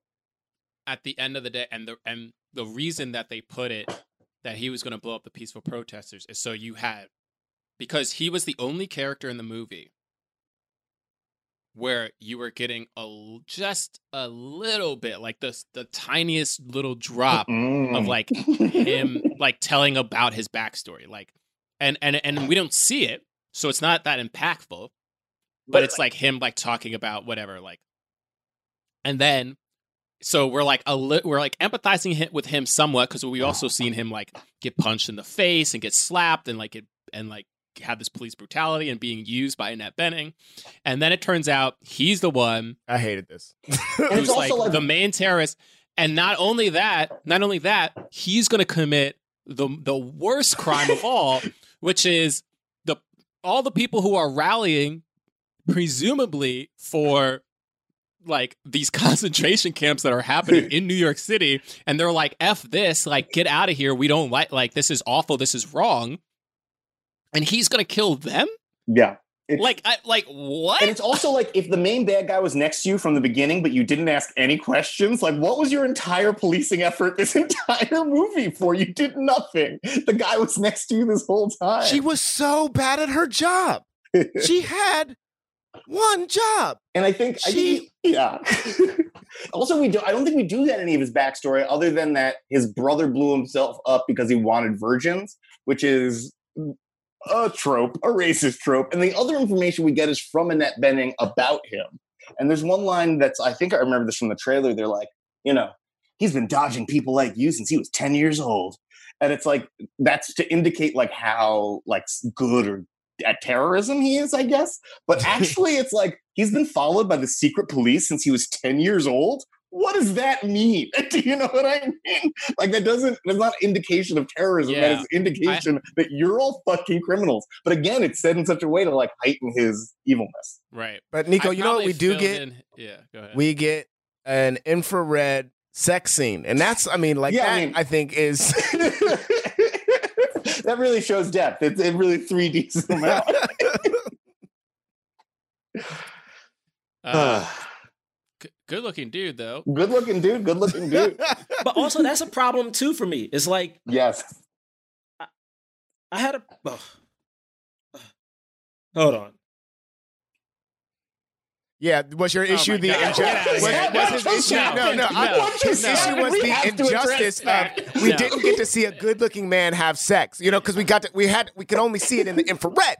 at the end of the day and the and the reason that they put it that he was going to blow up the peaceful protesters is so you had because he was the only character in the movie where you were getting a l- just a little bit like the the tiniest little drop of Mm. like him like telling about his backstory like and and and we don't see it so it's not that impactful but it's like him like talking about whatever like and then so we're like a li- we're like empathizing him, with him somewhat because we also seen him like get punched in the face and get slapped and like it and like have this police brutality and being used by Annette Bening and then it turns out he's the one I hated this. Who's it's also like, like- the main terrorist. And not only that, not only that, he's going to commit the the worst crime of all, which is the all the people who are rallying, presumably for like these concentration camps that are happening in New York City, and they're like, "F this! Like, get out of here! We don't like like this is awful. This is wrong." And he's going to kill them. yeah It's- Like, I like what? and it's also like if the main bad guy was next to you from the beginning, but you didn't ask any questions, like what was your entire policing effort this entire movie for? You did nothing. The guy was next to you this whole time. She was so bad at her job. She had one job. and I think, I She- think yeah. also, we do. I don't think we do that in of his backstory, other than that his brother blew himself up because he wanted virgins, which is a trope, a racist trope. And the other information we get is from Annette Bening about him. And there's one line that's I think I remember this from the trailer. They're like, you know, he's been dodging people like you since he was 10 years old. And it's like that's to indicate like how like good or at terrorism he is, I guess. But actually, it's like he's been followed by the secret police since he was 10 years old. What does that mean? Do you know what I mean? Like that doesn't that's not indication of terrorism. That Yeah. is indication that you're all fucking criminals. But again, it's said in such a way to like heighten his evilness. right. But Nico, I you know what we do get? in- yeah, go ahead. We get an infrared sex scene. And that's I mean, like Yeah, I mean- I think is that really shows depth. It's it really 3D zoom out. Uh, g- good looking dude though. good looking dude, good looking dude. But also, that's a problem too for me. It's like Yes. I had a. ugh. Ugh. hold on. Yeah, was your oh issue my the injustice? Was, was his issue? No, No, no. No, his issue was the have to address injustice of we No. didn't get to see a good-looking man have sex. You know, because we got to, we had we could only see it in the infrared.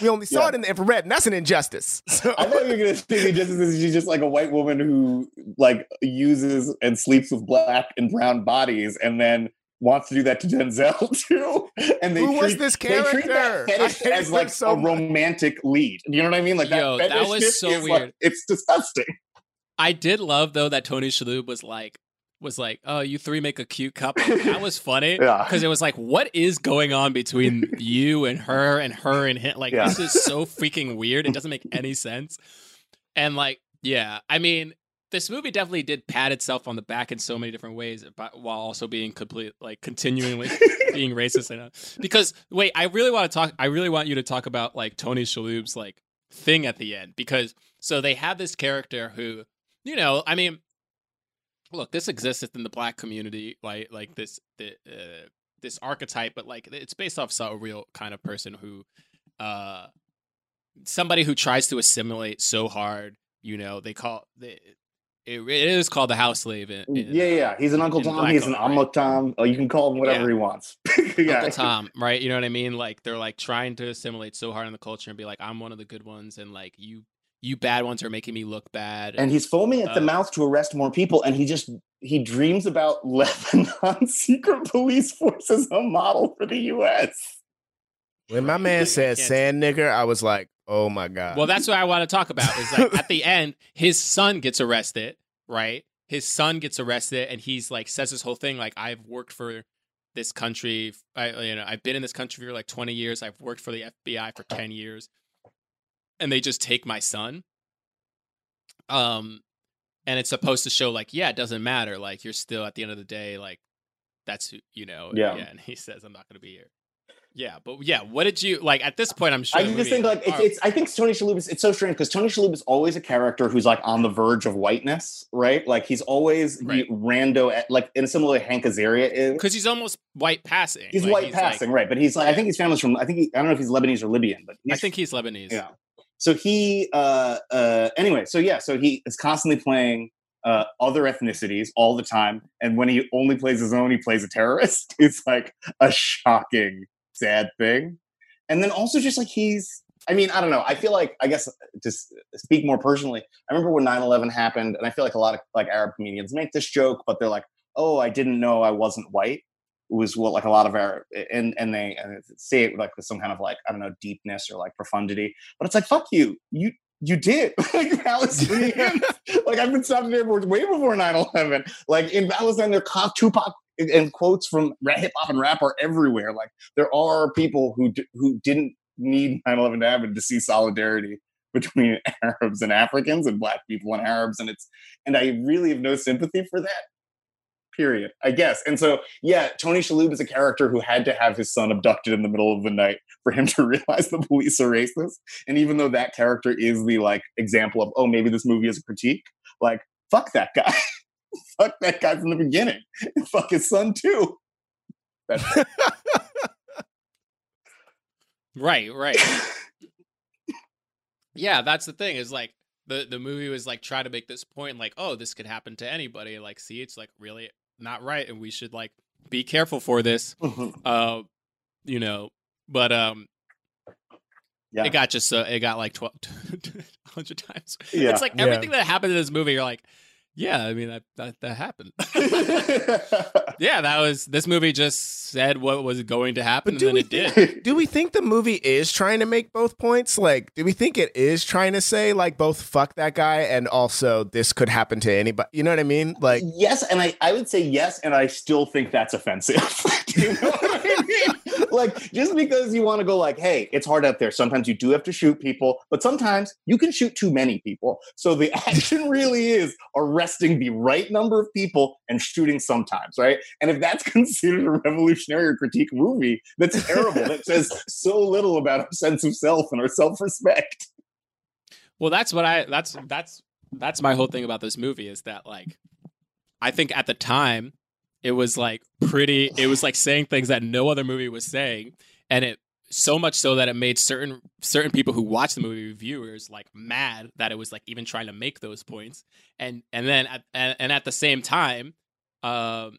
We only saw Yeah. it in the infrared, and that's an injustice. So, I thought you were gonna say just as she's just like a white woman who like uses and sleeps with black and brown bodies, and then wants to do that to Denzel too. And they Who was treat, this They treat character? that fetish as like so a much. romantic lead. You know what I mean? Like that Yo, that fetish was so is, like- weird. it's disgusting. I did love though that Tony Shalhoub was like was like, "Oh, you three make a cute couple." That was funny Yeah. because it was like, "What is going on between you and her and her and him?" Like Yeah. this is so freaking weird. It doesn't make any sense. And like, yeah, I mean, this movie definitely did pat itself on the back in so many different ways, but while also being complete, like, continually being racist. And, uh, because wait, I really want to talk. I really want you to talk about like Tony Shalhoub's like thing at the end because so they have this character who, you know, I mean, look, this exists in the black community, like like this the uh, this archetype, but like it's based off so a real kind of person who, uh, somebody who tries to assimilate so hard. You know, they call they, it, it is called the house slave. In, in, yeah, yeah. He's an Uncle Tom. He's an right? Uncle Tom. Oh, you can call him whatever Yeah. he wants. yeah. Uncle Tom, right? You know what I mean? Like they're like trying to assimilate so hard in the culture and be like, I'm one of the good ones, and like you, you bad ones are making me look bad. and he's foaming at the Uh, mouth to arrest more people and he just he dreams about lebanon secret police force as a model for the us when my man said "sand nigger," I was like, "Oh my god." Well, that's what I want to talk about. Is like at the end, his son gets arrested, right? His son gets arrested, and he's like says this whole thing like, "I've worked for this country. I, you know, I've been in this country for like twenty years. I've worked for the FBI for ten years, and they just take my son." Um, and it's supposed to show like, yeah, it doesn't matter. Like you're still at the end of the day, like that's who you know. Yeah. And he says, "I'm not going to be here." Yeah, but yeah, what did you like at this point? I'm sure. i just think like it's, it's i think tony shalhoub is it's so strange because tony shalhoub is always a character who's like on the verge of whiteness right like he's always Right. the rando at, like in a similar way hank azaria is because he's almost white passing. he's Like, white like- passing right but he's like i think his family's from i think he, i don't know if he's lebanese or libyan but I think he's Lebanese. Yeah. So he, uh, uh, anyway, so yeah, so he is constantly playing uh, other ethnicities all the time, and when he only plays his own, he plays a terrorist. It's like a shocking, sad thing. And then also just like he's, I mean, I don't know. I feel like, I guess, to speak more personally, I remember when 9/11 happened, and I feel like a lot of like Arab comedians make this joke, but they're like, "Oh, I didn't know I wasn't white." Was what like a lot of our and and they uh, say it like with some kind of like I don't know deepness or like profundity, but it's like fuck you, you you did like Palestinians. like I've been stopped stopping airports way before 9-11. Like in Palestine, there are Tupac and- and quotes from hip hop and rap are everywhere. Like there are people who d- who didn't need 9-11 to happen to see solidarity between Arabs and Africans and black people and Arabs, and it's and I really have no sympathy for that period i guess and so yeah tony shalhoub is a character who had to have his son abducted in the middle of the night for him to realize the police are racist and even though that character is the like example of oh maybe this movie is a critique like fuck that guy fuck that guy from the beginning and fuck his son too Right, right. yeah, that's the thing. Is like the the movie was like try to make this point, like, oh, this could happen to anybody. Like, see, it's like really not right, and we should like be careful for this. Uh, you know, but um, Yeah. it got just uh, it got like twelve hundred times. Yeah. It's like Yeah. everything that happened in this movie. You're like, yeah, I mean that that, that happened. yeah, that was this movie just said what was going to happen, and then we it did. Do we think the movie is trying to make both points? Like, do we think it is trying to say like both fuck that guy and also this could happen to anybody? You know what I mean? Like, yes, and I, I would say yes, and I still think that's offensive. Do you know what I mean? like, just because you want to go like, hey, it's hard out there. Sometimes you do have to shoot people, but sometimes you can shoot too many people. So the action really is arresting the right number of people and shooting sometimes, right? And if that's considered a revolutionary or critique movie, that's terrible. that says so little about our sense of self and our self-respect. Well, that's what I that's that's that's my whole thing about this movie is that like I think at the time it was like pretty it was like saying things that no other movie was saying and it so much so that it made certain certain people who watch the movie reviewers like mad that it was like even trying to make those points. And and then at, and, and at the same time um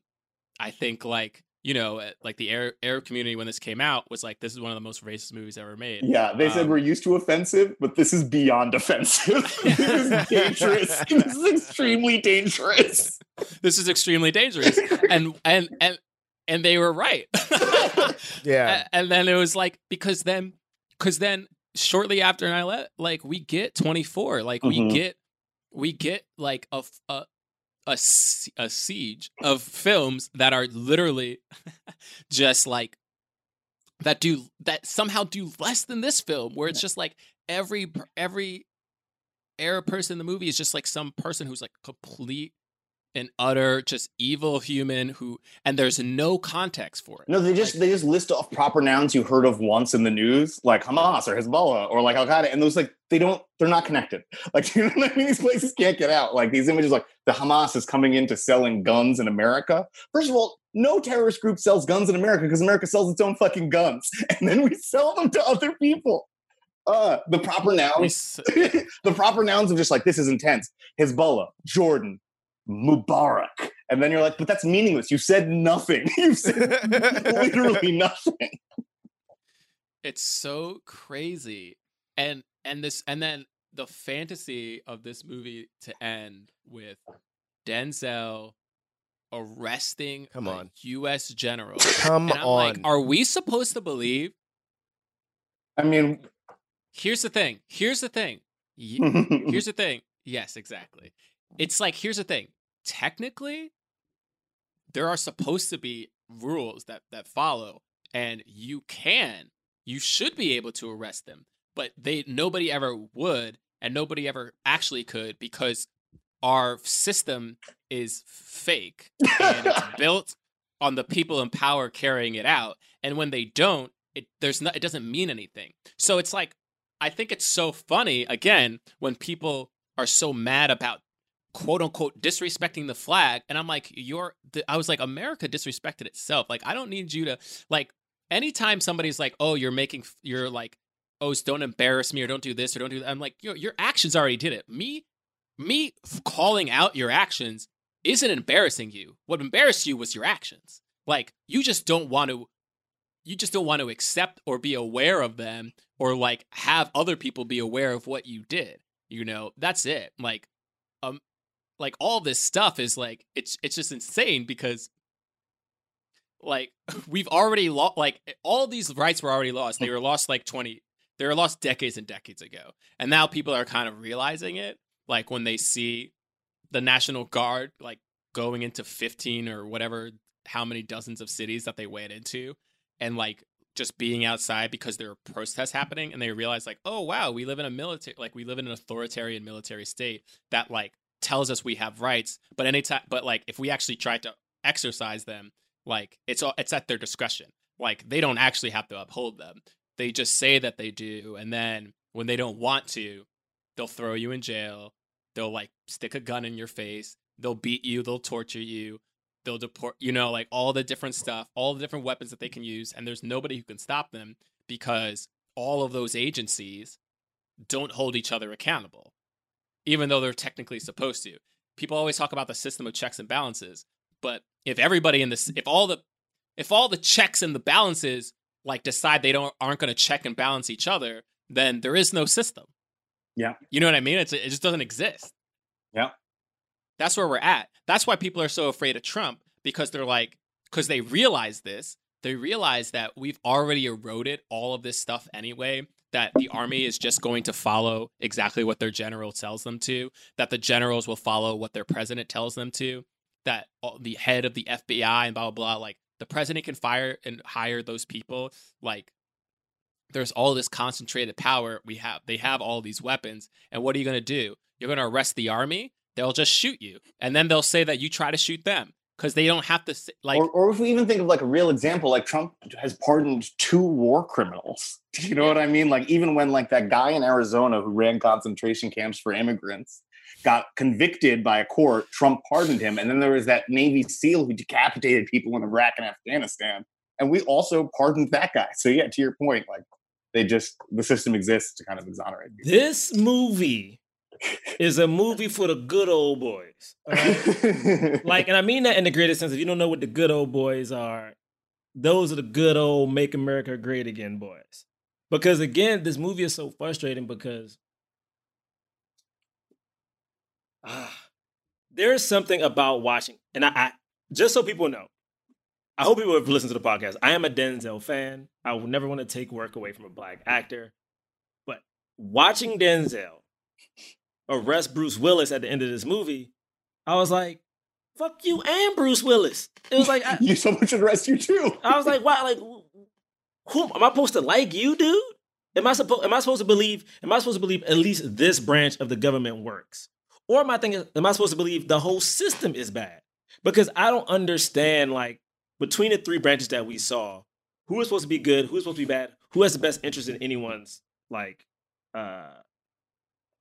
i think like you know uh, like the arab, arab community when this came out was like this is one of the most racist movies ever made Yeah, they said Um, we're used to offensive, but this is beyond offensive. this is dangerous. this is extremely dangerous. this is extremely dangerous and and and and they were right Yeah. A- and then it was like because then because then shortly after 9 like we get 24 like we Mhm. get we get like a f- a a, a siege of films that are literally just like that do that somehow do less than this film where it's just like every every Arab person in the movie is just like some person who's like complete and utter just evil human who and there's no context for it No, they just they just list off proper nouns you heard of once in the news, like Hamas or Hezbollah or like Al Qaeda, and those like they don't they're not connected. Like you know what I mean? These places can't get out. Like these images, like the Hamas is coming into selling guns in America. First of all, no terrorist group sells guns in America because America sells its own fucking guns, and then we sell them to other people. Uh, the proper nouns, the proper nouns of just like this is intense. Hezbollah, Jordan, Mubarak. And then you're like, but that's meaningless. You said nothing. You said literally nothing. it's so crazy and and this and then the fantasy of this movie to end with denzel arresting Come a on. us general Come and i'm on. like are we supposed to believe I mean, here's the thing here's the thing here's the thing yes exactly it's like here's the thing technically there are supposed to be rules that that follow and you can you should be able to arrest them but they nobody ever would and nobody ever actually could because our system is fake and it's built on the people in power carrying it out and when they don't it there's not it doesn't mean anything. So it's like i think it's so funny again when people are so mad about quote unquote disrespecting the flag. And i'm like you're i was like america disrespected itself. Like i don't need you to like anytime somebody's like oh you're making you're like oh don't embarrass me or don't do this or don't do that i'm like your, your actions already did it. Me me calling out your actions isn't embarrassing you. What embarrassed you was your actions. Like you just don't want to you just don't want to accept or be aware of them or like have other people be aware of what you did you know? That's it. Like like all this stuff is like it's it's just insane because like we've already lost like all these rights were already lost. They mm. were lost like 20 they were lost decades and decades ago. And now people are kind of realizing it like when they see the national guard like going into 15 or whatever how many dozens of cities that they went into and like just being outside because there are protests happening and they realize like oh wow we live in a military like we live in an authoritarian military state that like tells us we have rights but anytime but like if we actually try to exercise them like it's all it's at their discretion. Like they don't actually have to uphold them. They just say that they do and then when they don't want to they'll throw you in jail. They'll like stick a gun in your face. They'll beat you. They'll torture you. They'll deport you know like all the different stuff all the different weapons that they can use and there's nobody who can stop them because all of those agencies don't hold each other accountable even though they're technically supposed to. People always talk about the system of checks and balances but if everybody in this if all the if all the checks and the balances like decide they don't aren't going to check and balance each other then there is no system. Yeah. you know what i mean? It's, it just doesn't exist. Yeah. that's where we're at. That's why people are so afraid of trump because they're like because they realize this they realize that we've already eroded all of this stuff anyway that the army is just going to follow exactly what their general tells them to that the generals will follow what their president tells them to that the head of the FBI and blah blah blah like the president can fire and hire those people. Like there's all this concentrated power. We have they have all these weapons. And what are you going to do? You're going to arrest the army? They'll just shoot you. And then they'll say that you try to shoot them because they don't have to like or, or if we even think of like a real example, like Trump has pardoned two war criminals. You know what I mean? Like even when like that guy in Arizona who ran concentration camps for immigrants got convicted by a court, Trump pardoned him. And then there was that Navy SEAL who decapitated people in Iraq and Afghanistan. and we also pardoned that guy. So yeah, to your point, like they just the system exists to kind of exonerate people. This movie is a movie for the good old boys. right? like, and I mean that in the greatest sense. If you don't know what the good old boys are, those are the good old "Make America Great Again" boys. Because again, this movie is so frustrating because ah, there is something about watching, and I, I just so people know, I hope people have listened to the podcast. I am a Denzel fan. I would never want to take work away from a black actor, but watching Denzel arrest Bruce Willis at the end of this movie, I was like, "Fuck you and Bruce Willis." It was like I, you someone should arrest you too. I was like, "Why? Like, who am I supposed to like you, dude? Am I supposed? Am I supposed to believe? Am I supposed to believe at least this branch of the government works, or am I thinking? Am I supposed to believe the whole system is bad? Because I don't understand. Like between the three branches that we saw, who is supposed to be good? Who is supposed to be bad? Who has the best interest in anyone's like, uh,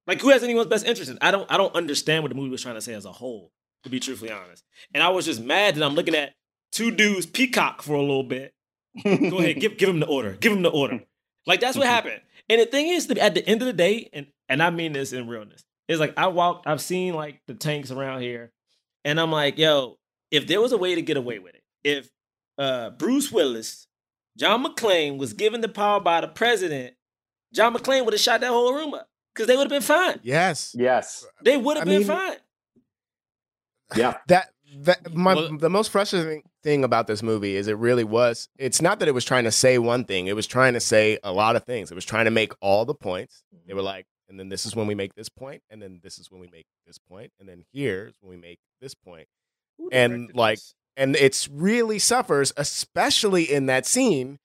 like who has anyone's best interest in? I don't. I don't understand what the movie was trying to say as a whole. To be truthfully honest, and I was just mad that I'm looking at two dudes peacock for a little bit. Go ahead, give give him the order. Give him the order. Like that's what happened. And the thing is, at the end of the day, and and I mean this in realness, it's like I walked. I've seen like the tanks around here, and I'm like, yo, if there was a way to get away with it, if uh, Bruce Willis, John McClane was given the power by the president, John McClane would have shot that whole room up because they would have been fine. Yes. Yes. They would have been mean- fine. Yeah. That that my Well- the most frustrating thing about this movie is it really was it's not that it was trying to say one thing, it was trying to say a lot of things. It was trying to make all the points. They mm-hmm. were like, and then this is when we make this point, and then this is when we make this point, and then here's when we make this point. And, like, this? and it's really suffers especially in that scene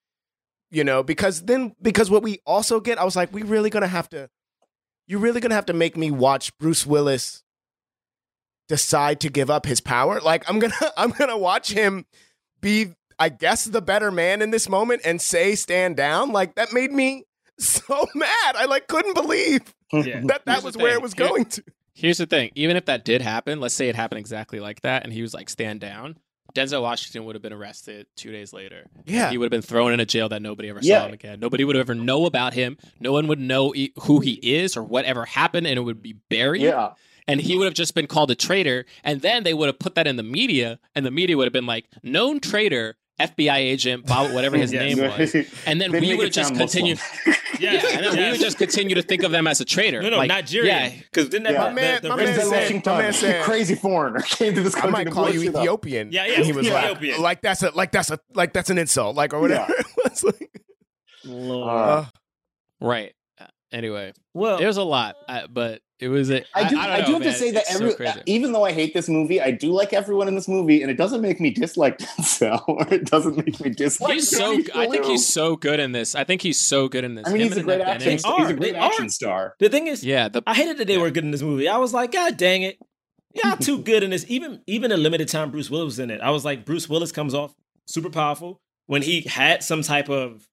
you know because then because what we also get i was like we really gonna have to you're really gonna have to make me watch bruce willis decide to give up his power? Like i'm gonna i'm gonna watch him be i guess the better man in this moment and say stand down. Like that made me so mad. I like couldn't believe Yeah. that that Here's was where it was Here- going to. Here's the thing: even if that did happen, let's say it happened exactly like that, and he was like stand down, Denzel Washington would have been arrested two days later. yeah He would have been thrown in a jail that nobody ever Yeah. saw him again. Nobody would ever know about him. No one would know e- who he is or whatever happened, and it would be buried. Yeah. And he would have just been called a traitor. And then they would have put that in the media, and the media would have been like, known traitor, FBI agent, blah, whatever his Yes. name was. And then They we would just continue. Muslim. Yeah, Yeah, and then we would just continue to think of them as a traitor. no, no, Like, Nigerian. Yeah, Because didn't that Yeah. the- My man- the, my the man said- Washington, my man said- crazy foreigner, came to this I country might to call blow you shit up. Ethiopian. Yeah, yeah, And he was like, Ethiopian. like that's a like that's a like that's an insult, like or whatever. it was like, Lord. Uh, right. Uh, Anyway, well, there's a lot, uh, but it was. A, I do. I, I, don't do know, have man. to say that It's so every, crazy. even though I hate this movie, I do like everyone in this movie, and it doesn't make me dislike Denzel, or it doesn't make me dislike. He's so. I think he's so good in this. I think he's so good in this. I mean, Him he's a great action. Bening. They are, He's a great they action are. star. the thing is, Yeah, the I hated that they Yeah. were good in this movie. I was like, God dang it. Y'all too good in this. Even even a limited time Bruce Willis was in it. I was like, Bruce Willis comes off super powerful. When he had some type of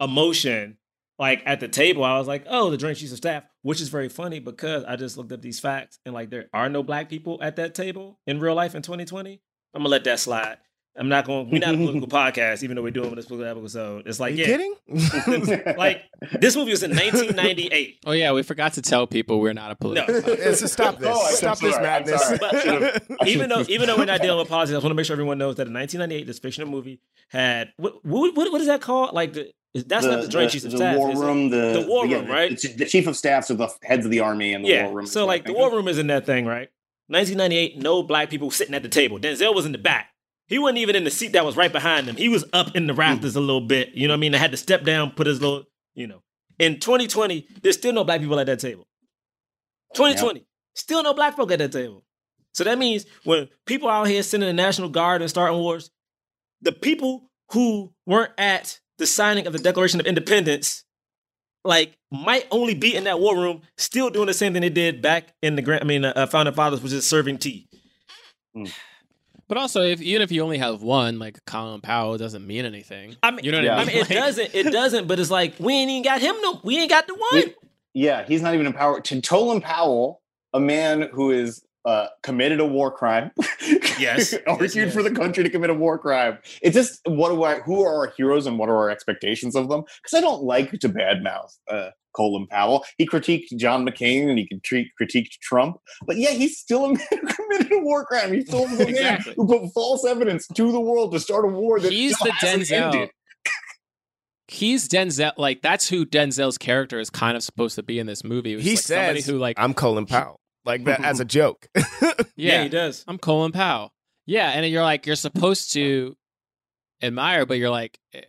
emotion, like at the table, I was like, oh, the Joint Chiefs of Staff, which is very funny because I just looked up these facts and like there are no black people at that table in real life in 2020. I'm gonna let that slide. I'm not going. We're not a political podcast, even though we're doing this political episode. It's Are like, you yeah, kidding? like this movie was in 1998. Oh yeah, we forgot to tell people we're not a political. No, political. It's a stop this. Oh, stop this sorry, I'm madness. But- even though even though we're not dealing with politics, I want to make sure everyone knows that in 1998, this fictional movie had what what, what, what is that called? Like the that's not the Joint Chiefs of the Staff. war room, the, The war yeah, room, right? The, the chief of staffs are the heads of the army and the Yeah. war room. So like the war room is in that thing, right? 1998, no black people sitting at the table. Denzel was in the back. He wasn't even in the seat that was right behind him. He was up in the hmm. rafters a little bit. You know what I mean? I had to step down, put his little, you know. In 2020, there's still no black people at that table. 2020, still no black folk at that table. So that means when people out here sending the National Guard and starting wars, the people who weren't at the signing of the Declaration of Independence, like, might only be in that war room, still doing the same thing they did back in the grand. I mean, uh, founding fathers was just serving tea. But also, if even if you only have one, like Colin Powell, doesn't mean anything. I mean, you know what Yeah. I I mean? mean, it doesn't. It doesn't. But it's like we ain't even got him. No, we ain't got the one. We- yeah, he's not even empowered. To Colin Powell, a man who is uh, committed a war crime. Yes. argued Yes, for the country to commit a war crime. It's just what do I? Who are our heroes and what are our expectations of them? Because I don't like to badmouth uh, Colin Powell. He critiqued John McCain and he critiqued, critiqued Trump, but yeah, he's still a man who committed a war crime. He's still a man Exactly. who put false evidence to the world to start a war that He's the Denzel. ended. He's Denzel. Like that's who Denzel's character is kind of supposed to be in this movie. It was He like somebody says, who like I'm Colin Powell. Like that as a joke. Yeah, yeah, he does. I'm Colin Powell. Yeah, and you're like you're supposed to admire, but you're like eh,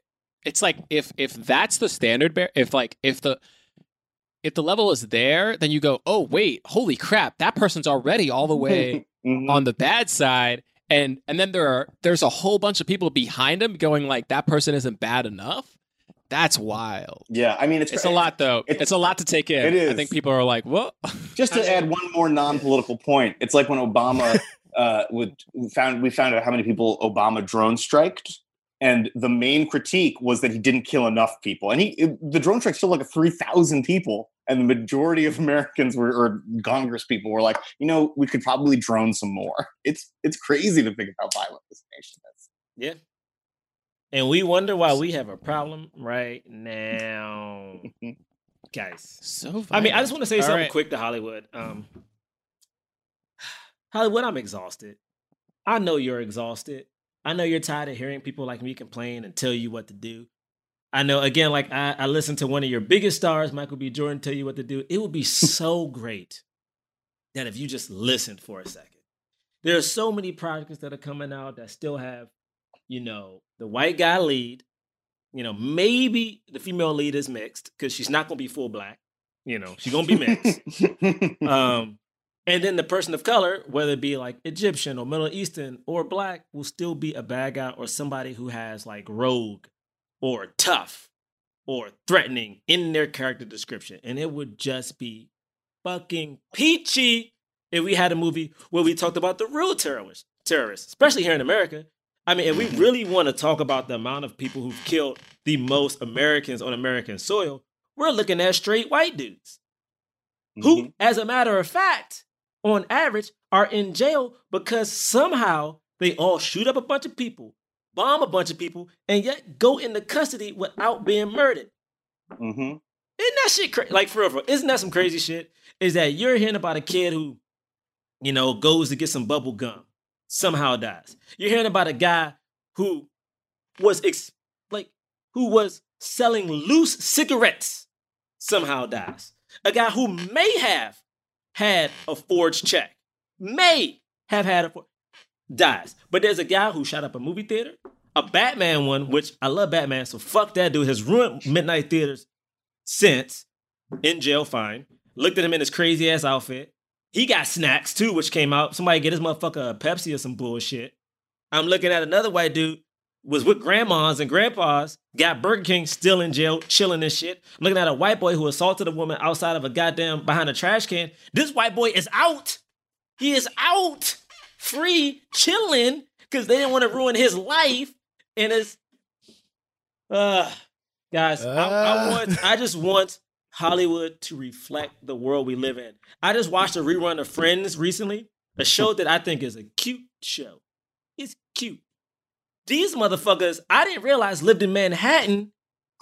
it's like if if that's the standard bear, if like if the if the level is there, then you go, oh wait, holy crap, that person's already all the way Mhm. on the bad side, and and then there are there's a whole bunch of people behind him going like that person isn't bad enough. That's wild. Yeah, I mean it's It's a lot though. It's- It's, a lot to take in. it is. I think people are like, "What?" Just to add one more non-political point, it's like when Obama uh, would found we found out how many people Obama drone striked, and the main critique was that he didn't kill enough people. And he it- the drone strike killed like three thousand people, and the majority of Americans were or Congress people were like, you know, we could probably drone some more. It's it's crazy to think of how violent this nation is. Yeah. And we wonder why we have a problem right now, guys. so. I mean, I just want to say All something right. quick to Hollywood. Um, Hollywood, I'm exhausted. I know you're exhausted. I know you're tired of hearing people like me complain and tell you what to do. I know, again, like I, I listened to one of your biggest stars, Michael B. Jordan, tell you what to do. It would be so great that if you just listened for a second. There are so many projects that are coming out that still have, you know, the white guy lead. You know, maybe the female lead is mixed because she's not going to be full black. You know, she's going to be mixed. um, and then the person of color, whether it be like Egyptian or Middle Eastern or black, will still be a bad guy or somebody who has like rogue or tough or threatening in their character description. And it would just be fucking peachy if we had a movie where we talked about the real terrorists, terrorists, especially here in America. I mean, if we really want to talk about the amount of people who've killed the most Americans on American soil, we're looking at straight white dudes who, as a matter of fact, on average, are in jail because somehow they all shoot up a bunch of people, bomb a bunch of people, and yet go into custody without being murdered. hmm Isn't that shit crazy? Like for real, for real, isn't that some crazy shit? Is that you're hearing about a kid who, you know, goes to get some bubble gum, somehow dies. You're hearing about a guy who was ex- like who was selling loose cigarettes, somehow dies. A guy who may have had a forged check, may have had a for- dies. But there's a guy who shot up a movie theater, a Batman one, which I love Batman, so fuck that dude. Has ruined midnight theaters since in jail fine. Looked at him in his crazy ass outfit. He got snacks too, which came out. Somebody get his motherfucker a Pepsi or some bullshit. I'm looking at another white dude was with grandmas and grandpas, got Burger King still in jail, chilling and shit. I'm looking at a white boy who assaulted a woman outside of a goddamn behind a trash can. This white boy is out. He is out, free, chilling, because they didn't want to ruin his life. And it's uh guys, I, I Uh. want I just want Hollywood to reflect the world we live in. I just watched a rerun of Friends recently, a show that I think is a cute show. It's cute. These motherfuckers, I didn't realize lived in Manhattan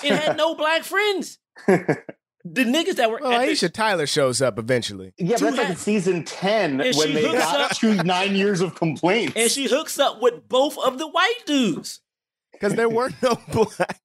and had no black friends. The niggas that were Well, at the- Tyler shows up eventually. Yeah, but that's like hat- season 10 And when they hooks got up- to nine years of complaints. and she hooks up with both of the white dudes. Because there were no black.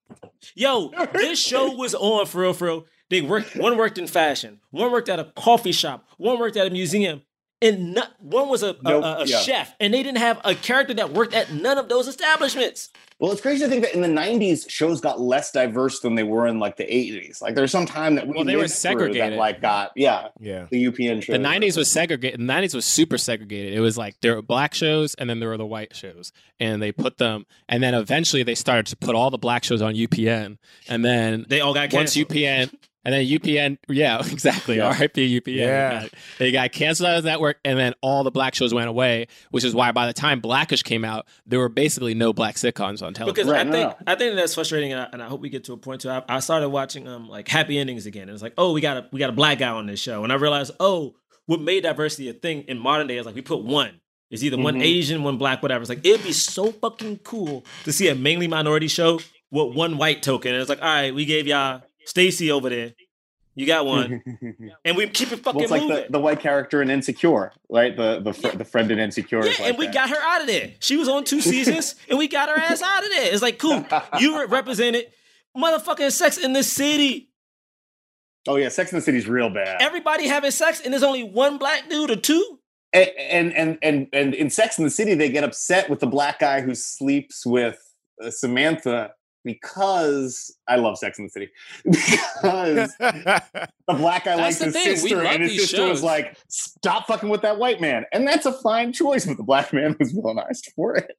Yo, this show was on for real, for real. They worked. One worked in fashion. One worked at a coffee shop. One worked at a museum. And not, one was a, a- Nope, a, a yeah. chef. And they didn't have a character that worked at none of those establishments. Well, it's crazy to think that in the 90s, shows got less diverse than they were in like the 80s. Like there's some time that we Well, they were segregated. That like got yeah, Yeah. the UPN show. The '90s was segregated. The '90s was super segregated. It was like there were black shows, and then there were the white shows, and they put them. And then eventually they started to put all the black shows on UPN, and then They all got once. UPN, and then UPN, yeah, exactly. Yeah. RIP UPN. Yeah. They got, canceled out of the network, and then all the black shows went away. Which is why by the time Blackish came out, there were basically no black sitcoms on television. because Right, I no, think no. I think that's frustrating, and I, and I hope we get to a point too. I, I started watching um like Happy Endings again, and it's like, oh, we got a we got a black guy on this show, and I realized, oh, what made diversity a thing in modern day is like we put one. It's either one Mhm. Asian, one black, whatever. It's like it'd be so fucking cool to see a mainly minority show with one white token. And it's like, all right, we gave y'all Stacy over there. You got one, and we keep it fucking well, it's like moving. the, the white character in Insecure, right? The the, fr- the friend in Insecure. yeah, like and we that. got her out of there. She was on two seasons, and we got her ass out of there. It's like, cool, you re- represented motherfucking sex in the city. Oh yeah, Sex in the City's real bad. Everybody having sex, and there's only one black dude or two. and, and and and and in Sex in the City, they get upset with the black guy who sleeps with uh, Samantha because I love Sex and the City because the black guy likes his thing, sister, and his sister was like, "Stop fucking with that white man," and that's a fine choice, but the black man was villainized for it.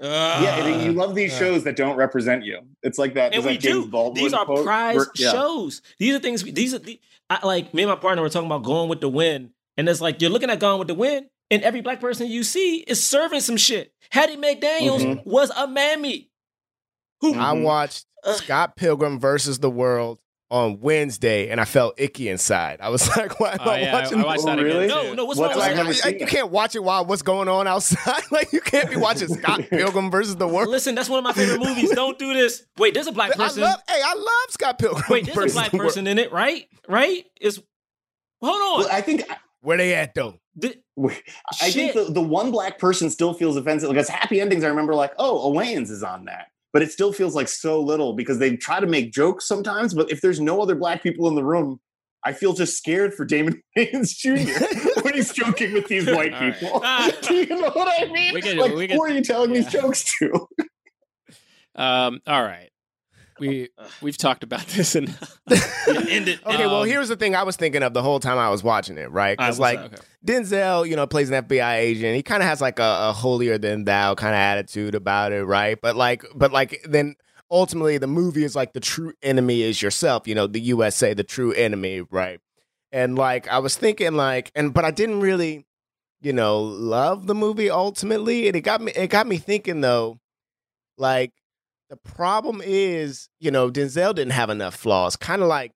yeah, and you love these uh. shows that don't represent you. It's like that. and we James do. Baldwin These are quote prize yeah. shows. These are things. These are the, I, like me and my partner were talking about going with the wind, and it's like you're looking at Gone with the Wind, and every black person you see is serving some shit. Hattie McDaniels Mhm. was a mammy. Who. I watched Scott Pilgrim versus the World on Wednesday, and I felt icky inside. I was like, "Why am Oh, I yeah, watching?" I watched that Oh, really? no, no, what's What's wrong that? with I've never that? seen Like, you can't watch it while what's going on outside. like you can't be watching Scott Pilgrim versus the World. Listen, that's one of my favorite movies. Don't do this. Wait, there's a black I person. love. Hey, I love Scott Pilgrim. Wait, there's versus a black the World. person in it, right? Right? Is hold on. Well, I think Where they at though? Th- I think the, the one black person still feels offensive Like because happy endings. I remember like, oh, Elaine's is on that, but it still feels like so little because they try to make jokes sometimes. But if there's no other black people in the room, I feel just scared for Damon Wayans Jr. when he's joking with these white All right. people. Ah. Do you know what I mean? We could- like, we could- who are you telling these jokes to? Um, all right. We we've talked about this and end it. Okay, well, Um, here's the thing I was thinking of the whole time I was watching it, right? All right, Because like up? Denzel, you know, plays an FBI agent. He kind of has like a, a holier than thou kind of attitude about it, right? But like, but like, then ultimately the movie is like the true enemy is yourself. You know, the USA, the true enemy, right? And like, I was thinking like, and but I didn't really, you know, love the movie ultimately, and it got me. It got me thinking though, like. The problem is, you know, Denzel didn't have enough flaws. Kind of like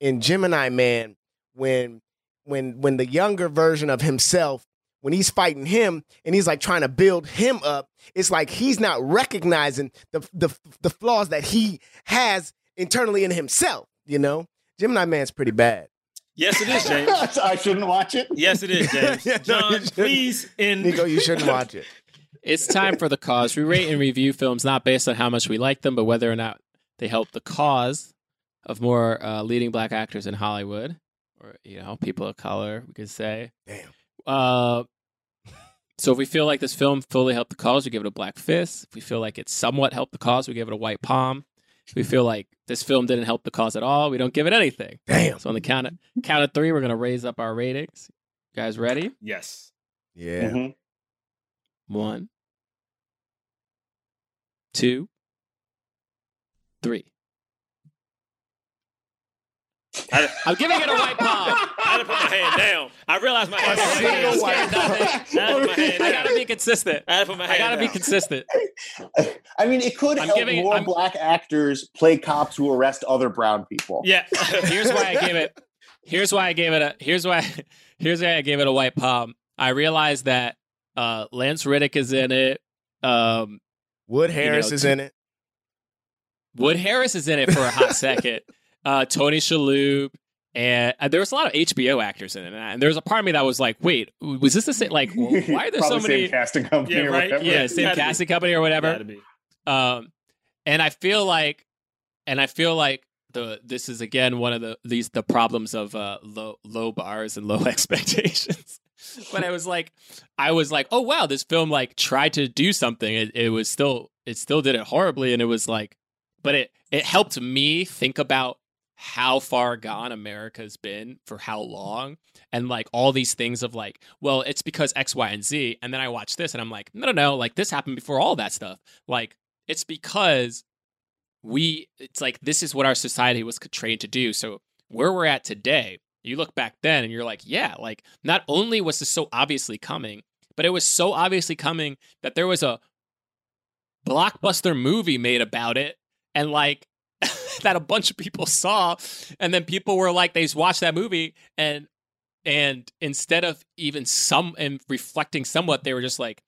in Gemini Man, when when when the younger version of himself when he's fighting him and he's like trying to build him up it's like he's not recognizing the the, the flaws that he has internally in himself you know gemini man's pretty bad Yes, it is, James. I shouldn't watch it. Yes, it is, James. Yeah, no, John, you shouldn't. please end. nico you shouldn't watch it it's time for the cause. We rate and review films not based on how much we like them, but whether or not they help the cause of more uh, leading black actors in Hollywood, or you know, people of color. We could say. Damn. Uh, so if we feel like this film fully helped the cause, we give it a black fist. If we feel like it somewhat helped the cause, we give it a white palm. If we feel like this film didn't help the cause at all, we don't give it anything. damn So on the count of count of three, we're gonna raise up our ratings. You guys ready? Yes. yeah Mhm. One, two, three. I, I'm giving it a white palm. I had to put my hand down. I realized my hand. A I single had white to put my hand I gotta be consistent. I had to put my I gotta be consistent. I mean, it could I'm help giving more I'm- black actors play cops who arrest other brown people. Yeah. Here's why I gave it. Here's why I gave it a. Here's why. Here's why I gave it a white palm. I realized that uh, Lance Reddick is in it. Um, wood harris know, is t- in it Wood Harris is in it for a hot second. Uh, Tony Shalhoub. And uh, there was a lot of HBO actors in it, and there was a part of me that was like, "Wait, was this the same? Like, why are there so many? same casting company Yeah, or right? whatever. yeah, same Gotta be. casting company or whatever." Um and i feel like and i feel like the this is again one of the these the problems of uh low low bars and low expectations but i was like i was like oh wow this film like tried to do something. It, it was still it still did it horribly. And it was like but it it helped me think about how far gone america's been for how long and like all these things of like well it's because x y and z. And then i watch this and i'm like no no no like this happened before all that stuff. Like it's because we it's like this is what our society was trained to do. So where we're at today you look back then and you're like yeah like not only was this so obviously coming but it was so obviously coming that there was a blockbuster movie made about it and like that a bunch of people saw and then people were like they watched that movie and and instead of even some and reflecting somewhat, they were just like,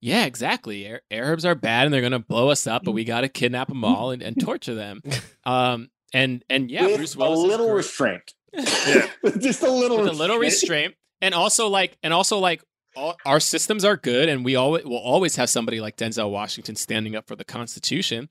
"Yeah, exactly. Ar- Arabs are bad, and they're gonna blow us up, but we got to kidnap them all and, and torture them." Um, and and yeah, With Bruce a Willis is little restraint. Yeah. With just a little with a little restraint, and also like and also like all, our systems are good, and we always will always have somebody like Denzel Washington standing up for the Constitution.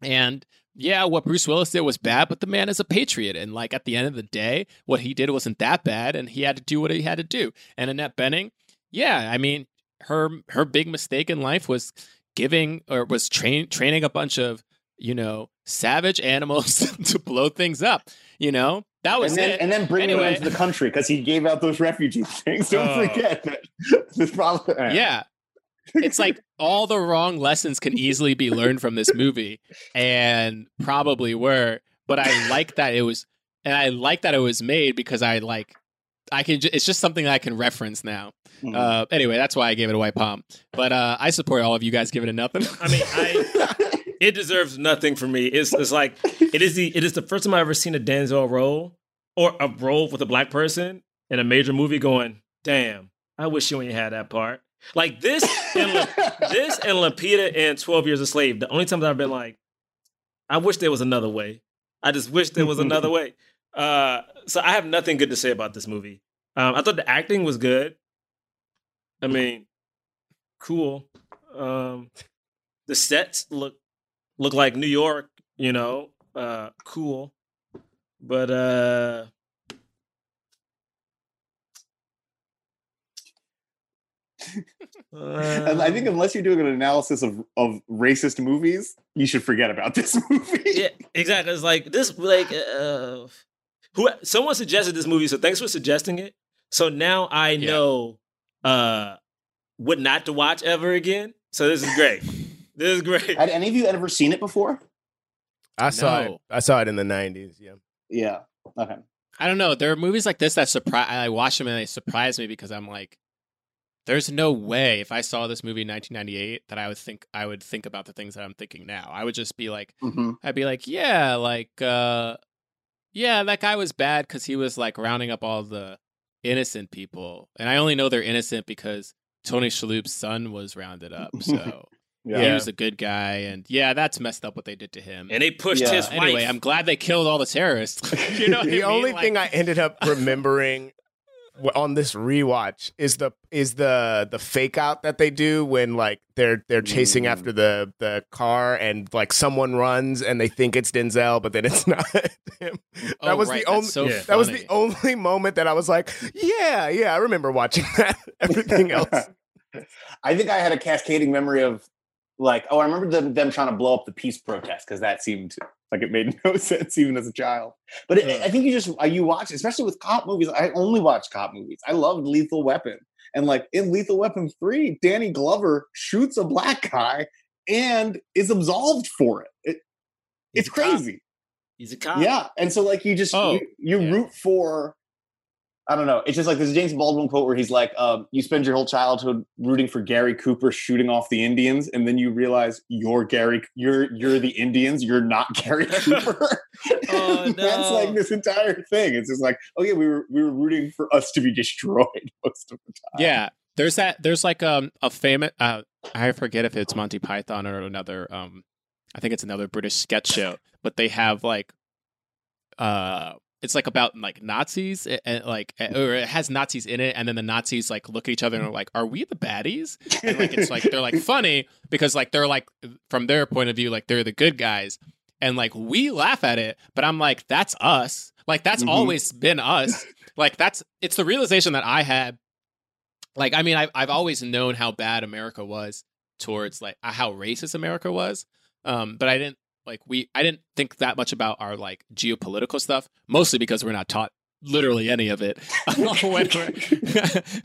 And yeah, what Bruce Willis did was bad, but the man is a patriot, and like at the end of the day, what he did wasn't that bad, and he had to do what he had to do. And Annette Bening, yeah, I mean her her big mistake in life was giving or was train training a bunch of you know savage animals to blow things up. You know that was and then, it. and then bring Anyway. them into the country because he gave out those refugee things. Don't Oh. forget that. This problem. yeah it's like all the wrong lessons can easily be learned from this movie and probably were but i like that it was and i like that it was made because i like i can ju- it's just something i can reference now Mhm. uh anyway that's why i gave it a white palm but uh i support all of you guys giving it nothing I mean, I it deserves nothing for me. It's it's like it is the it is the first time I've ever seen a Denzel role or a role with a black person in a major movie. Going, damn, I wish you ain't had that part. Like this and La- this and Lupita and Twelve Years a Slave. The only times I've been like, I wish there was another way. I just wish there was another way. Uh, so I have nothing good to say about this movie. Um, I thought the acting was good. I mean, cool. Um, the sets look look like New York, you know, uh, cool. But uh, And I think unless you're doing an analysis of, of racist movies, you should forget about this movie. yeah, exactly. It's like this, like uh, who someone suggested this movie, so thanks for suggesting it. So now I Yeah. know uh, what not to watch ever again. So this is great. This is great. Had any of you ever seen it before? I saw No. it. I saw it in the '90s. Yeah. Yeah. Okay. I don't know. There are movies like this that surprise. I watch them and they surprise me because I'm like, there's no way if I saw this movie in 1998 that I would think I would think about the things that I'm thinking now. I would just be like, hmm I'd be like, yeah, like, uh, yeah, that guy was bad because he was like rounding up all the innocent people, and I only know they're innocent because Tony Shalhoub's son was rounded up, so Yeah. he was a good guy, and yeah, that's messed up what they did to him. And they pushed Yeah. his anyway. I'm glad they killed all the terrorists. you know, the I mean? only Like- thing I ended up remembering on this rewatch is the is the the fake out that they do when like they're they're chasing Mm. after the the car and like someone runs and they think it's Denzel but then it's not him. That Oh, was right, the only so Yeah. that was the only moment that I was like, yeah, yeah, I remember watching that. Everything else. I think I had a cascading memory of like, oh, I remember them, them trying to blow up the peace protest because that seemed like it made no sense even as a child. But it, I think you just uh, you watch, especially with cop movies. I only watch cop movies. I loved Lethal Weapon, and like in Lethal Weapon three, Danny Glover shoots a black guy and is absolved for it. it it's a cop. crazy. He's a cop. Yeah, and so like you just Oh, you, you yeah. root for. I don't know. It's just like there's a James Baldwin quote where he's like, um, "You spend your whole childhood rooting for Gary Cooper shooting off the Indians, and then you realize you're Gary, you're you're the Indians, you're not Gary Cooper." Oh, That's like this entire thing. It's just like, oh yeah, we were we were rooting for us to be destroyed most of the time. Yeah, there's that. There's like um a famous. Uh, I forget if it's Monty Python or another. Um, I think it's another British sketch show, but they have like, uh, it's like about like Nazis and like, or it has Nazis in it, and then the Nazis like look at each other and are like, "Are we the baddies?" And like it's like they're like funny because like they're like from their point of view, like they're the good guys, and like we laugh at it, but I'm like, that's us. Like that's Mhm. always been us. Like that's it's the realization that I had like i mean I've, I've always known how bad america was towards like how racist america was um but i didn't like we i didn't think that much about our like geopolitical stuff mostly because we're not taught literally any of it when we're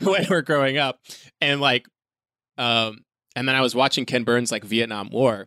when we're growing up. And like um and then i was watching ken burns like vietnam war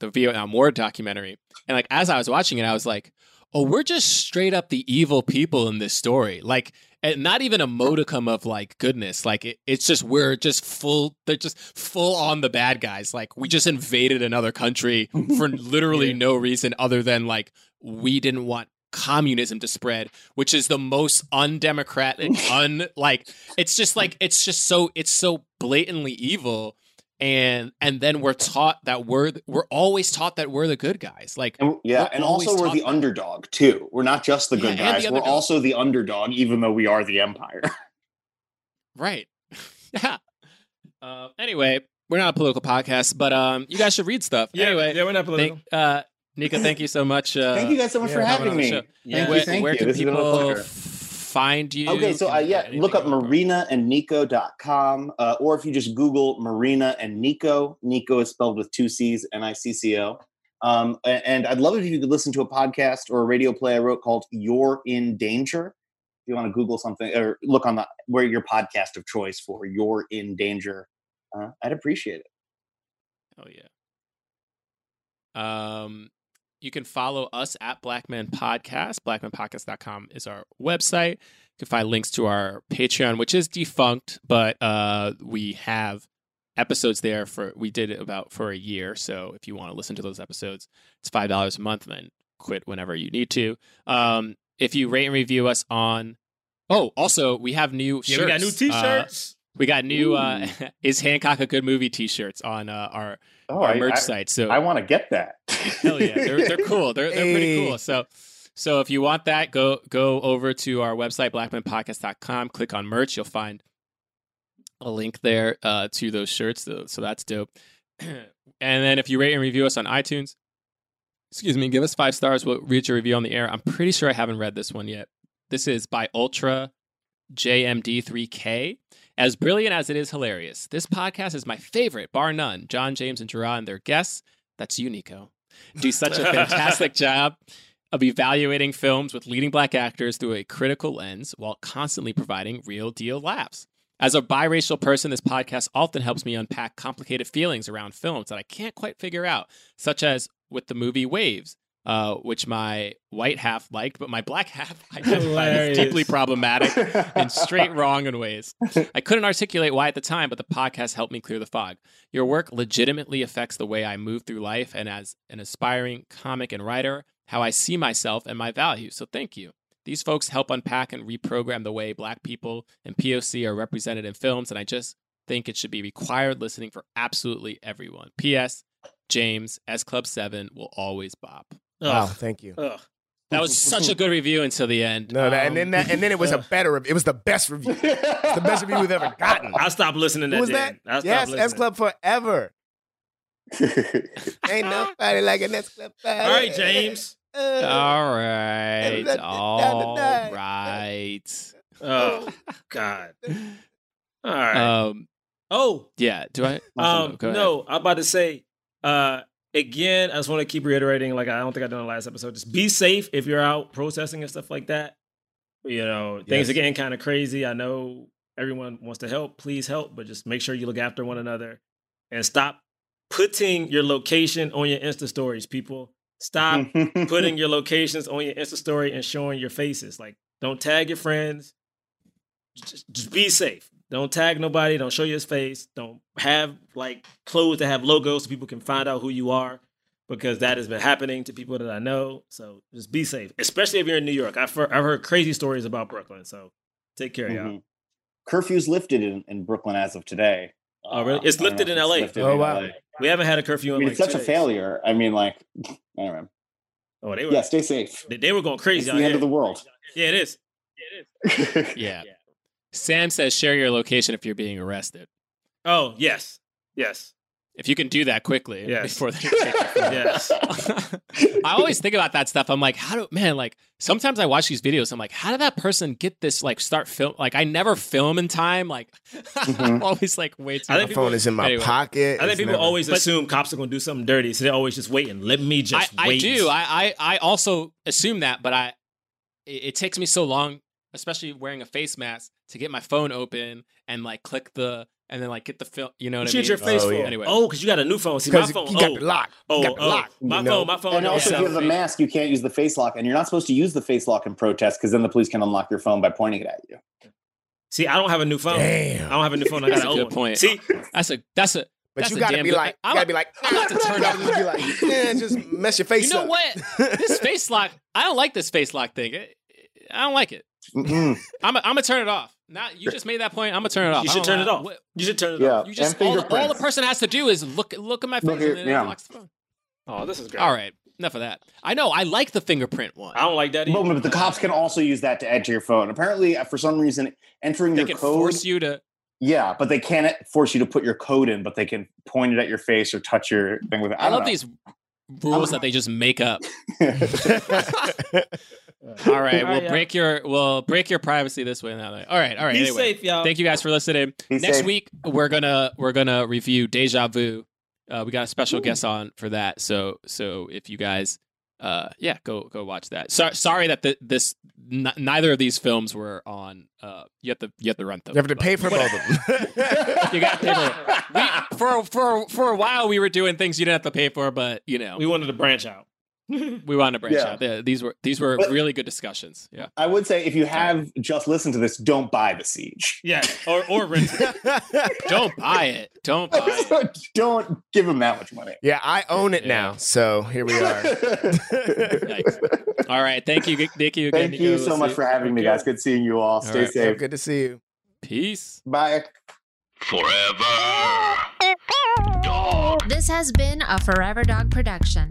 the vietnam war documentary. And like as i was watching it i was like oh we're just straight up the evil people in this story. Like and not even a modicum of like goodness like it, it's just we're just full they're just full on the bad guys like we just invaded another country for literally Yeah. no reason other than like we didn't want communism to spread, which is the most undemocratic, un like it's just like it's just so it's so blatantly evil. And and then we're taught that we're we're always taught that we're the good guys. Like And yeah, and also we're the that. underdog too. We're not just the Yeah, good the guys. We're also the underdog, even though we are the empire. Right. yeah. Uh, anyway, we're not a political podcast, but um, you guys should read stuff. Yeah, anyway, yeah, we're not political. thank, uh, Nicco, thank you so much. Uh, thank you guys so much yeah, for coming having me. show. Yeah. Thank where you, thank where you. can This has people pleasure. f- find you? Okay, so uh, yeah, look up anything? marinaandnico.com, uh, or if you just Google Marina and Nicco, Nicco is spelled with two C's, N I C C O. Um, and I'd love it if you could listen to a podcast or a radio play I wrote called You're in Danger. If you want to Google something or look on the where your podcast of choice for You're in Danger, uh, I'd appreciate it. Oh yeah. Um, you can follow us at Blackman Podcast. BlackmanPodcast.com is our website. You can find links to our Patreon, which is defunct, but uh, we have episodes there for we did it about for a year. So if you want to listen to those episodes, it's five dollars a month, and then quit whenever you need to. Um, if you rate and review us on, oh, also we have new Yeah, shirts. we got new Uh, T-shirts. We got new uh, "Is Hancock a Good Movie" T-shirts on uh, our Oh, our I, merch I, site. So I want to get that. hell yeah, they're they're cool. They're they're pretty cool. So so if you want that, go go over to our website blackmanpodcast.com. Click on merch. You'll find a link there uh, to those shirts. So, so that's dope. and then if you rate and review us on iTunes, excuse me, give us five stars. We'll read your review on the air. I'm pretty sure I haven't read this one yet. This is by Ultra JMD3K. As brilliant as it is hilarious, this podcast is my favorite, bar none. John, James, and Gerard and their guests, that's you, Nicco, do such a fantastic job of evaluating films with leading black actors through a critical lens while constantly providing real deal laughs. As a biracial person, this podcast often helps me unpack complicated feelings around films that I can't quite figure out, such as with the movie Waves, uh, which my white half liked, but my black half identified as deeply problematic and straight wrong in ways. I couldn't articulate why at the time, but the podcast helped me clear the fog. Your work legitimately affects the way I move through life, and as an aspiring comic and writer, how I see myself and my values. So thank you. These folks help unpack and reprogram the way Black people and POC are represented in films, and I just think it should be required listening for absolutely everyone. P.S. James S Club Seven will always bop. Wow, thank you. Ugh. That was such a good review until the end. No, that, and then Um, that, and then it was a better. It was the best review. It's the best review we've ever gotten. I stopped listening. Who That was then. that? I Yes, listening. S Club forever. Ain't nobody like an S Club. All right, James. Uh, All right. Down to All nine. right. Oh God. All right. Um, oh, yeah. Do I? um, no. I'm about to say. Uh, again, I just want to keep reiterating. Like I don't think I done the last episode. Just be safe if you're out protesting and stuff like that. You know, things Yes. are getting kind of crazy. I know everyone wants to help. Please help, but just make sure you look after one another and stop putting your location on your Insta stories. People, stop putting your locations on your Insta story and showing your faces. Like, don't tag your friends. Just, just be safe. Don't tag nobody. Don't show your face. Don't have like clothes that have logos so people can find out who you are because that has been happening to people that I know. So just be safe, especially if you're in New York. I've heard, I've heard crazy stories about Brooklyn. So take care, y'all. Mhm. Curfew's lifted in, in Brooklyn as of today. Oh, really? Uh, It's I don't know lifted in LA. lifted Oh, in wow. LA. We haven't had a curfew I in mean, like it's such two a days. failure. I mean, like, anyway. Oh, they were Yeah, stay safe. they, they were going It's crazy the end here. of the world. yeah, it is. Yeah. Sam says share your location if you're being arrested. Oh, yes, yes, If you can do that quickly Yes. before they take yes. I always think about that stuff. I'm like, how do man like sometimes I watch these videos, I'm like, how did that person get this like start film like I never film in time? Like I'm Mhm. always like wait I My think phone is in my Anyway. pocket. I think people never- always But- assume cops are going to do something dirty, so they're always just waiting. Let me just I wait. do. I, I I also assume that, but I it, it takes me so long, especially wearing a face mask, to get my phone open and like click the and then like get the film. You know what What I you mean? get your face Oh, yeah. Anyway. Oh, because you got a new phone. See, my phone. you got oh, the lock. oh, oh. you got the oh, lock. my you know? phone. My phone. And don't also, if you have a mask, you can't use the face lock, and you're not supposed to use the face lock in protest because then the police can unlock your phone by pointing it at you. See, I don't have a new phone. I don't have a new phone. I got an a old good one. point. See, That's a that's a But That's you gotta damn be like, I'm ah, gotta be like, I'm about to turn gotta just be like, yeah, just mess your face You know up. what? This face lock. I don't like this face lock thing. I don't like it. Mm-mm. I'm. I'm gonna turn it off. Now you just made that point. I'm gonna turn it off. You should don't turn it off. What- You should turn it Yeah. off. You just all, the- all the person has to do is look look at my face Look and then yeah. it unlocks the phone. Oh, this is great. All right, enough of that. I know. I like the fingerprint one. I don't like that either. But, but the cops can also use that to enter your phone. Apparently, uh, for some reason, entering They your can code. force you to. Yeah, but they can't force you to put your code in, but they can point it at your face or touch your thing with it. I, don't love know. these rules that they just make up. these. All right, All right, we'll yeah. break your we'll break your privacy this way and that way. All right, all right. Be anyway, safe, y'all. thank you guys for listening. Be Next safe. week we're gonna we're gonna review Deja Vu. Uh, we got a special guest on for that. So so if you guys, uh, yeah, go go watch that. So, sorry that the, this n- neither of these films were on. Uh, you have to you have to rent them. You have to pay for both of them. You got to pay for. We, for for for a while we were doing things you didn't have to pay for, but you know we wanted to branch out. We wanted to branch Yeah. out. Yeah, These were these were But- really good discussions. Yeah. I would say if you have just listened to this, don't buy the siege. Yeah, or or rent it. Don't buy it. Don't buy it. don't give them that much money. yeah, I own it Yeah. now. So here we are. All right. Thank you. Thank you again. Thank you so much for having me, guys. Good seeing you all. Stay right. safe. Good to see you. Peace. Bye. Forever. Dog. This has been a Forever Dog production.